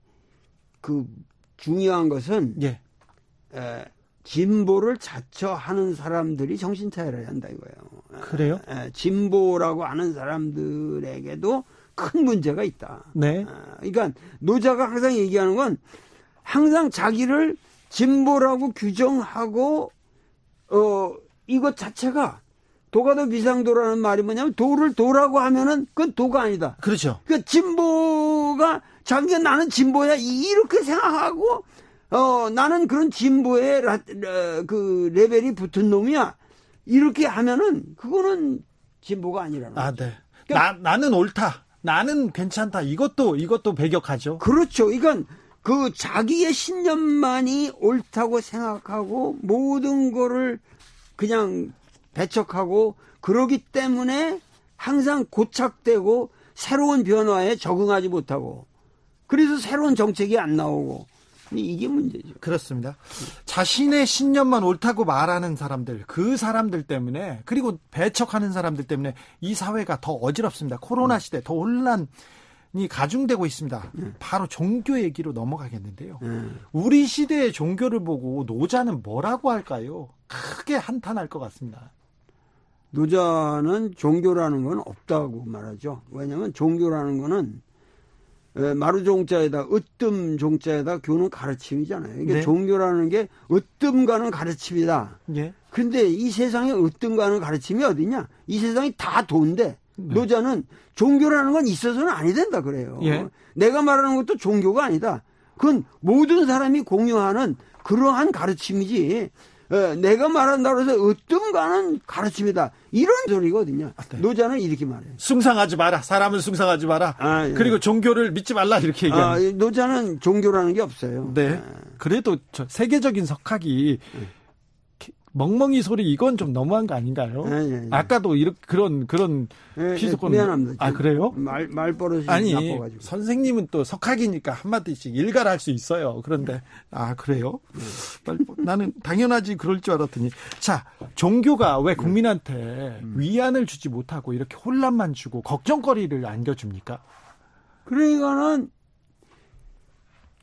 [SPEAKER 5] 그 중요한 것은
[SPEAKER 1] 예.
[SPEAKER 5] 에, 진보를 자처하는 사람들이 정신 차려야 한다 이거예요.
[SPEAKER 1] 그래요?
[SPEAKER 5] 에, 진보라고 하는 사람들에게도 큰 문제가 있다.
[SPEAKER 1] 네.
[SPEAKER 5] 아, 그러니까 노자가 항상 얘기하는 건 항상 자기를 진보라고 규정하고 어 이것 자체가 도가 더 비상도라는 말이 뭐냐면 도를 도라고 하면은 그건 도가 아니다.
[SPEAKER 1] 그렇죠.
[SPEAKER 5] 그 진보가 자기가 나는 진보야 이렇게 생각하고 어 나는 그런 진보의 라, 라- 그 레벨이 붙은 놈이야 이렇게 하면은 그거는 진보가 아니라는
[SPEAKER 1] 아,
[SPEAKER 5] 거죠.
[SPEAKER 1] 네. 나, 나는 옳다. 나는 괜찮다. 이것도, 이것도 배격하죠.
[SPEAKER 5] 그렇죠. 이건 그 자기의 신념만이 옳다고 생각하고 모든 거를 그냥 배척하고 그러기 때문에 항상 고착되고 새로운 변화에 적응하지 못하고 그래서 새로운 정책이 안 나오고 이게 문제죠.
[SPEAKER 1] 그렇습니다. 자신의 신념만 옳다고 말하는 사람들, 그 사람들 때문에, 그리고 배척하는 사람들 때문에 이 사회가 더 어지럽습니다. 코로나 시대 더 혼란이 가중되고 있습니다. 바로 종교 얘기로 넘어가겠는데요.
[SPEAKER 5] 음.
[SPEAKER 1] 우리 시대의 종교를 보고 노자는 뭐라고 할까요? 크게 한탄할 것 같습니다.
[SPEAKER 5] 노자는 종교라는 건 없다고 말하죠. 왜냐하면 종교라는 거는 에, 마루종자에다 으뜸 종자에다 교는 가르침이잖아요. 이게
[SPEAKER 1] 네.
[SPEAKER 5] 종교라는 게 으뜸가는 가르침이다.
[SPEAKER 1] 예.
[SPEAKER 5] 근데 이 세상에 으뜸가는 가르침이 어디냐? 이 세상이 다 돈데
[SPEAKER 1] 네.
[SPEAKER 5] 노자는 종교라는 건 있어서는 아니 된다 그래요.
[SPEAKER 1] 예.
[SPEAKER 5] 내가 말하는 것도 종교가 아니다. 그건 모든 사람이 공유하는 그러한 가르침이지 예, 내가 말한다고 해서 어떤가는 가르침이다. 이런 소리거든요.
[SPEAKER 1] 네.
[SPEAKER 5] 노자는 이렇게 말해요.
[SPEAKER 1] 숭상하지 마라. 사람을 숭상하지 마라.
[SPEAKER 5] 아, 예.
[SPEAKER 1] 그리고 종교를 믿지 말라 이렇게
[SPEAKER 5] 아,
[SPEAKER 1] 얘기합니다.
[SPEAKER 5] 이 노자는 종교라는 게 없어요.
[SPEAKER 1] 네. 그래도 저 세계적인 석학이 멍멍이 소리 이건 좀 너무한 거 아닌가요?
[SPEAKER 5] 예, 예, 예.
[SPEAKER 1] 아까도 이렇게 그런 그런
[SPEAKER 5] 예, 예,
[SPEAKER 1] 피수권
[SPEAKER 5] 미안합니다.
[SPEAKER 1] 아 그래요?
[SPEAKER 5] 말 말버릇이
[SPEAKER 1] 아니
[SPEAKER 5] 나빠가지고.
[SPEAKER 1] 선생님은 또 석학이니까 한 마디씩 일갈할 수 있어요. 그런데 아 그래요? 나는 당연하지 그럴 줄 알았더니 자 종교가 왜 국민한테 위안을 주지 못하고 이렇게 혼란만 주고 걱정거리를 안겨줍니까?
[SPEAKER 5] 그러니까는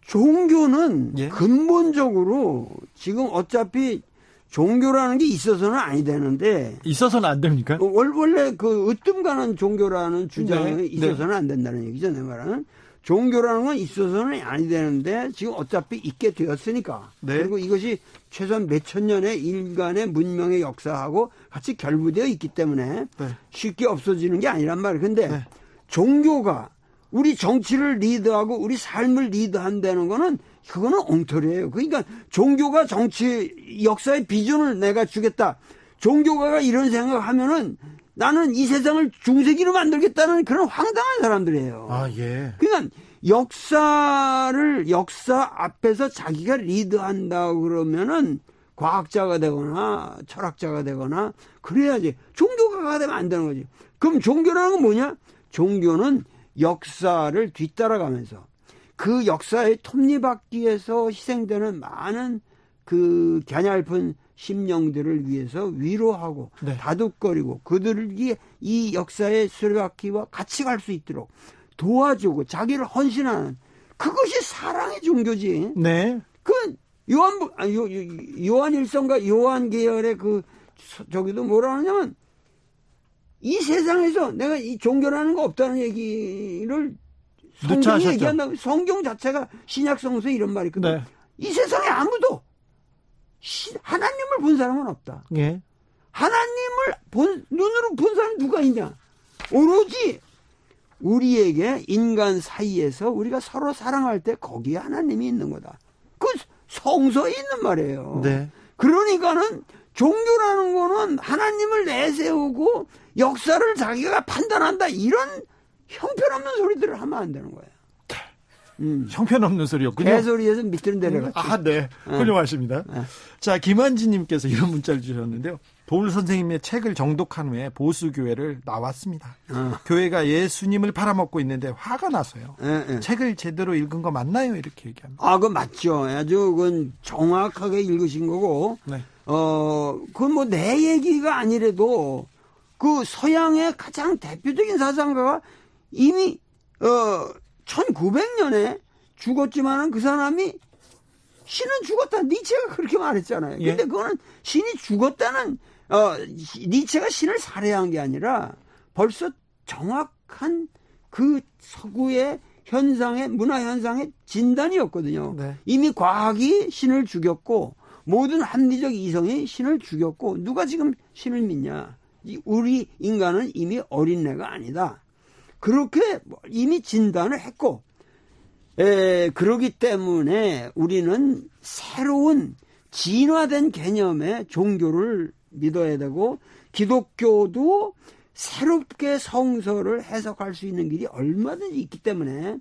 [SPEAKER 5] 종교는
[SPEAKER 1] 예.
[SPEAKER 5] 근본적으로 지금 어차피 종교라는 게 있어서는 아니 되는데
[SPEAKER 1] 있어서는 안 됩니까?
[SPEAKER 5] 어, 월- 원래 그 으뜸 가는 종교라는 주장이
[SPEAKER 1] 네,
[SPEAKER 5] 있어서는 안 된다는 얘기죠 내 말은 종교라는 건 있어서는 아니 되는데 지금 어차피 있게 되었으니까
[SPEAKER 1] 네.
[SPEAKER 5] 그리고 이것이 최소한 몇천 년의 인간의 문명의 역사하고 같이 결부되어 있기 때문에
[SPEAKER 1] 네.
[SPEAKER 5] 쉽게 없어지는 게 아니란 말이에요 근데
[SPEAKER 1] 네.
[SPEAKER 5] 종교가 우리 정치를 리드하고 우리 삶을 리드한다는 거는 그거는 엉터리예요. 그러니까 종교가 정치 역사의 비전을 내가 주겠다. 종교가가 이런 생각하면은 나는 이 세상을 중세기로 만들겠다는 그런 황당한 사람들이에요.
[SPEAKER 1] 아 예.
[SPEAKER 5] 그러니까 역사를 역사 앞에서 자기가 리드한다 그러면은 과학자가 되거나 철학자가 되거나 그래야지 종교가가 되면 안 되는 거지. 그럼 종교라는 건 뭐냐? 종교는 역사를 뒤따라가면서 그 역사의 톱니바퀴 위해서 희생되는 많은 그 갸냘픈 심령들을 위해서 위로하고
[SPEAKER 1] 네.
[SPEAKER 5] 다독거리고 그들이 이 역사의 수레바퀴와 같이 갈 수 있도록 도와주고 자기를 헌신하는 그것이 사랑의 종교지.
[SPEAKER 1] 네.
[SPEAKER 5] 그 요한 아, 요, 요, 요한 일성과 요한 계열의 그 서- 저기도 뭐라 하냐면 이 세상에서 내가 이 종교라는 거 없다는 얘기를 성경이
[SPEAKER 1] 누차하셨죠.
[SPEAKER 5] 얘기한다. 성경 자체가 신약 성서에 이런 말이 있거든.
[SPEAKER 1] 네.
[SPEAKER 5] 이 세상에 아무도 시- 하나님을 본 사람은 없다.
[SPEAKER 1] 예.
[SPEAKER 5] 하나님을 본 눈으로 본 사람 누가 있냐? 오로지 우리에게 인간 사이에서 우리가 서로 사랑할 때 거기에 하나님이 있는 거다. 그 성서에 있는 말이에요.
[SPEAKER 1] 네.
[SPEAKER 5] 그러니까는 종교라는 거는 하나님을 내세우고 역사를 자기가 판단한다 이런 형편없는 소리들을 하면 안 되는 거예요. 음.
[SPEAKER 1] 형편없는 소리였군요.
[SPEAKER 5] 개소리에서 밑으로 내려갔지.
[SPEAKER 1] 아, 네. 훌륭하십니다.
[SPEAKER 5] 네.
[SPEAKER 1] 자, 김한지님께서 이런 문자를 주셨는데요. 도울 선생님의 책을 정독한 후에 보수교회를 나왔습니다.
[SPEAKER 5] 어.
[SPEAKER 1] 교회가 예수님을 팔아먹고 있는데 화가 나서요.
[SPEAKER 5] 예, 예.
[SPEAKER 1] 책을 제대로 읽은 거 맞나요? 이렇게 얘기합니다.
[SPEAKER 5] 아, 그 맞죠. 아주 그건 정확하게 읽으신 거고.
[SPEAKER 1] 네.
[SPEAKER 5] 어, 그건 뭐 내 얘기가 아니래도 그 서양의 가장 대표적인 사상가가 이미 어 1900년에 죽었지만은 그 사람이 신은 죽었다. 니체가 그렇게 말했잖아요.
[SPEAKER 1] 예.
[SPEAKER 5] 근데 그거는 신이 죽었다는 어 니체가 신을 살해한 게 아니라 벌써 정확한 그 서구의 현상의 문화 현상의 진단이었거든요.
[SPEAKER 1] 네.
[SPEAKER 5] 이미 과학이 신을 죽였고 모든 합리적 이성이 신을 죽였고 누가 지금 신을 믿냐? 이 우리 인간은 이미 어린애가 아니다. 그렇게 이미 진단을 했고 에, 그러기 때문에 우리는 새로운 진화된 개념의 종교를 믿어야 되고 기독교도 새롭게 성서를 해석할 수 있는 길이 얼마든지 있기 때문에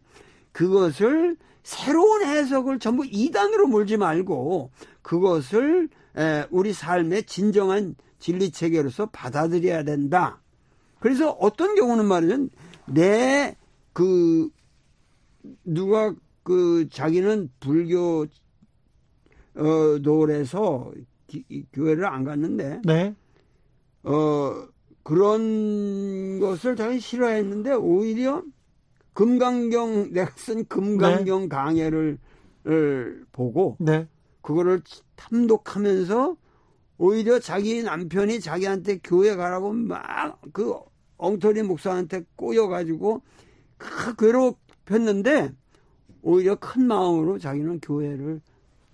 [SPEAKER 5] 그것을 새로운 해석을 전부 이단으로 몰지 말고 그것을 에, 우리 삶의 진정한 진리 체계로서 받아들여야 된다. 그래서 어떤 경우는 말이죠. 내 그 누가 그 자기는 불교 어 노래서 교회를 안 갔는데
[SPEAKER 1] 네.
[SPEAKER 5] 어 그런 것을 자기 싫어했는데 오히려 금강경 내가 쓴 금강경 강해를 을 보고
[SPEAKER 1] 네.
[SPEAKER 5] 그거를 탐독하면서 오히려 자기 남편이 자기한테 교회 가라고 막 그 엉터리 목사한테 꼬여가지고 그 괴롭혔는데 오히려 큰 마음으로 자기는 교회를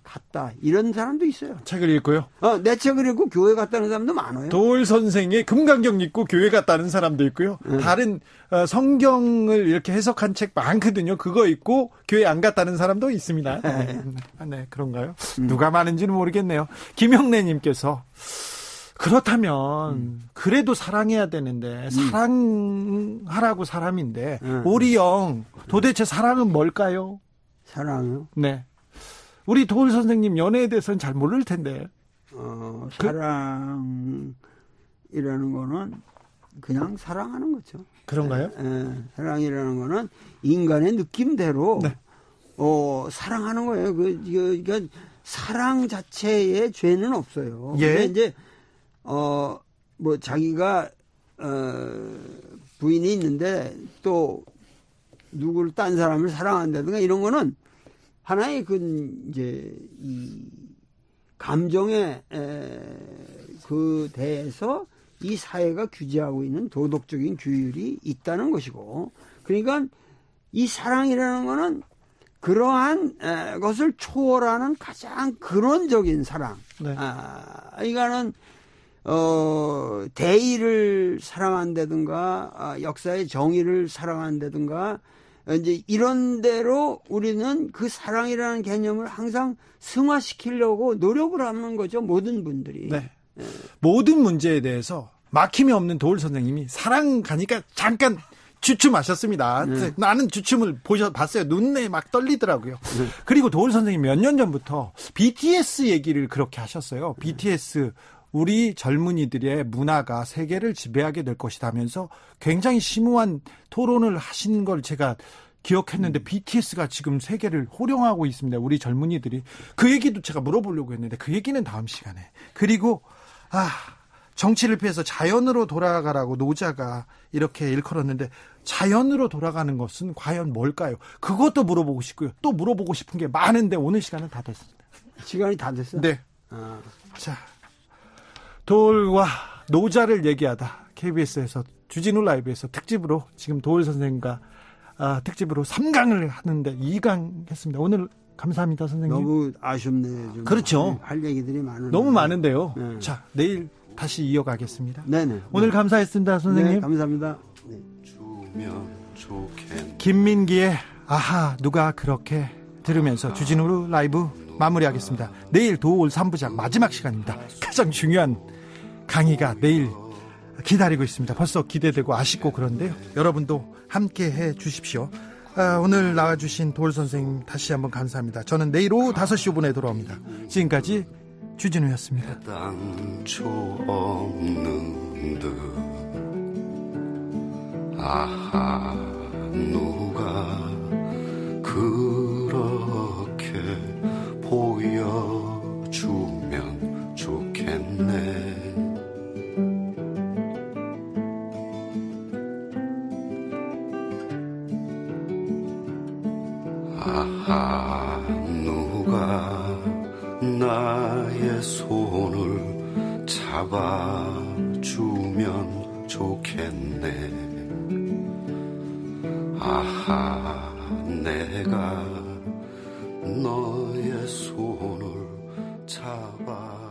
[SPEAKER 5] 갔다 이런 사람도 있어요.
[SPEAKER 1] 책을 읽고요.
[SPEAKER 5] 어, 내 책을 읽고 교회 갔다는 사람도 많아요.
[SPEAKER 1] 도울 선생의 금강경 읽고 교회 갔다는 사람도 있고요.
[SPEAKER 5] 네.
[SPEAKER 1] 다른 어, 성경을 이렇게 해석한 책 많거든요. 그거 읽고 교회 안 갔다는 사람도 있습니다. 네, 아, 네 그런가요?
[SPEAKER 5] 음.
[SPEAKER 1] 누가 많은지는 모르겠네요. 김영래님께서 그렇다면
[SPEAKER 5] 음.
[SPEAKER 1] 그래도 사랑해야 되는데 사랑하라고 사람인데
[SPEAKER 5] 음.
[SPEAKER 1] 우리 영 도대체 사랑은 뭘까요?
[SPEAKER 5] 사랑요.
[SPEAKER 1] 네. 우리 도울 선생님 연애에 대해서는 잘 모를 텐데.
[SPEAKER 5] 어,
[SPEAKER 1] 그-
[SPEAKER 5] 사랑이라는 거는 그냥 사랑하는 거죠.
[SPEAKER 1] 그런가요?
[SPEAKER 5] 예, 사랑이라는 거는 인간의 느낌대로
[SPEAKER 1] 네.
[SPEAKER 5] 어, 사랑하는 거예요. 그, 그, 그러니까 사랑 자체에 죄는 없어요.
[SPEAKER 1] 예.
[SPEAKER 5] 근데 이제 어, 뭐 자기가 어, 부인이 있는데 또 누구를 딴 사람을 사랑한다든가 이런 거는 하나의 그 이제 이 감정에 에, 그 대해서 이 사회가 규제하고 있는 도덕적인 규율이 있다는 것이고 그러니까 이 사랑이라는 거는 그러한 에, 것을 초월하는 가장 근원적인 사랑.
[SPEAKER 1] 네.
[SPEAKER 5] 아, 이거는 어, 대의를 사랑한다든가, 아, 역사의 정의를 사랑한다든가, 어, 이제 이런 대로 우리는 그 사랑이라는 개념을 항상 승화시키려고 노력을 하는 거죠, 모든 분들이.
[SPEAKER 1] 네. 모든 문제에 대해서 막힘이 없는 도울 선생님이 사랑 가니까 잠깐 주춤하셨습니다.
[SPEAKER 5] 네.
[SPEAKER 1] 나는 주춤을 보셔 봤어요. 눈에 막 떨리더라고요.
[SPEAKER 5] 네.
[SPEAKER 1] 그리고 도울 선생님 몇 년 전부터 BTS 얘기를 그렇게 하셨어요. BTS 우리 젊은이들의 문화가 세계를 지배하게 될 것이다면서 굉장히 심오한 토론을 하신 걸 제가 기억했는데
[SPEAKER 5] 음.
[SPEAKER 1] BTS가 지금 세계를 호령하고 있습니다. 우리 젊은이들이 그 얘기도 제가 물어보려고 했는데 그 얘기는 다음 시간에. 그리고 아 정치를 피해서 자연으로 돌아가라고 노자가 이렇게 일컬었는데 자연으로 돌아가는 것은 과연 뭘까요? 그것도 물어보고 싶고요. 또 물어보고 싶은 게 많은데 오늘 시간은 다 됐습니다.
[SPEAKER 5] 시간이 다 됐어.
[SPEAKER 1] 네.
[SPEAKER 5] 아,
[SPEAKER 1] 자, 도울과 노자를 얘기하다 KBS에서 주진우 라이브에서 특집으로 지금 도울 선생과 아, 특집으로 3강을 하는데 2강 했습니다. 오늘 감사합니다, 선생님. 너무,
[SPEAKER 5] 너무 아쉽네요. 좀.
[SPEAKER 1] 그렇죠.
[SPEAKER 5] 할 얘기들이 많은데.
[SPEAKER 1] 많은데요.
[SPEAKER 5] 네.
[SPEAKER 1] 자, 내일 다시 이어가겠습니다.
[SPEAKER 5] 네네.
[SPEAKER 1] 오늘
[SPEAKER 5] 네.
[SPEAKER 1] 감사했습니다, 선생님.
[SPEAKER 5] 네, 감사합니다. 네.
[SPEAKER 6] 주면 좋겠네
[SPEAKER 1] 김민기의 아하 누가 그렇게 들으면서 주진우 라이브 마무리하겠습니다. 내일 도올 3부작 마지막 시간입니다. 가장 중요한 강의가 내일 기다리고 있습니다. 벌써 기대되고 아쉽고 그런데요. 여러분도 함께 해 주십시오. 아, 오늘 나와주신 도올 선생님 다시 한번 감사합니다. 저는 내일 오후 5시 5분에 돌아옵니다. 지금까지 주진우였습니다.
[SPEAKER 6] 당초 없는 듯 아하 누가 그렇게 보여 손을 잡아주면 좋겠네. 아하, 내가 너의 손을 잡아.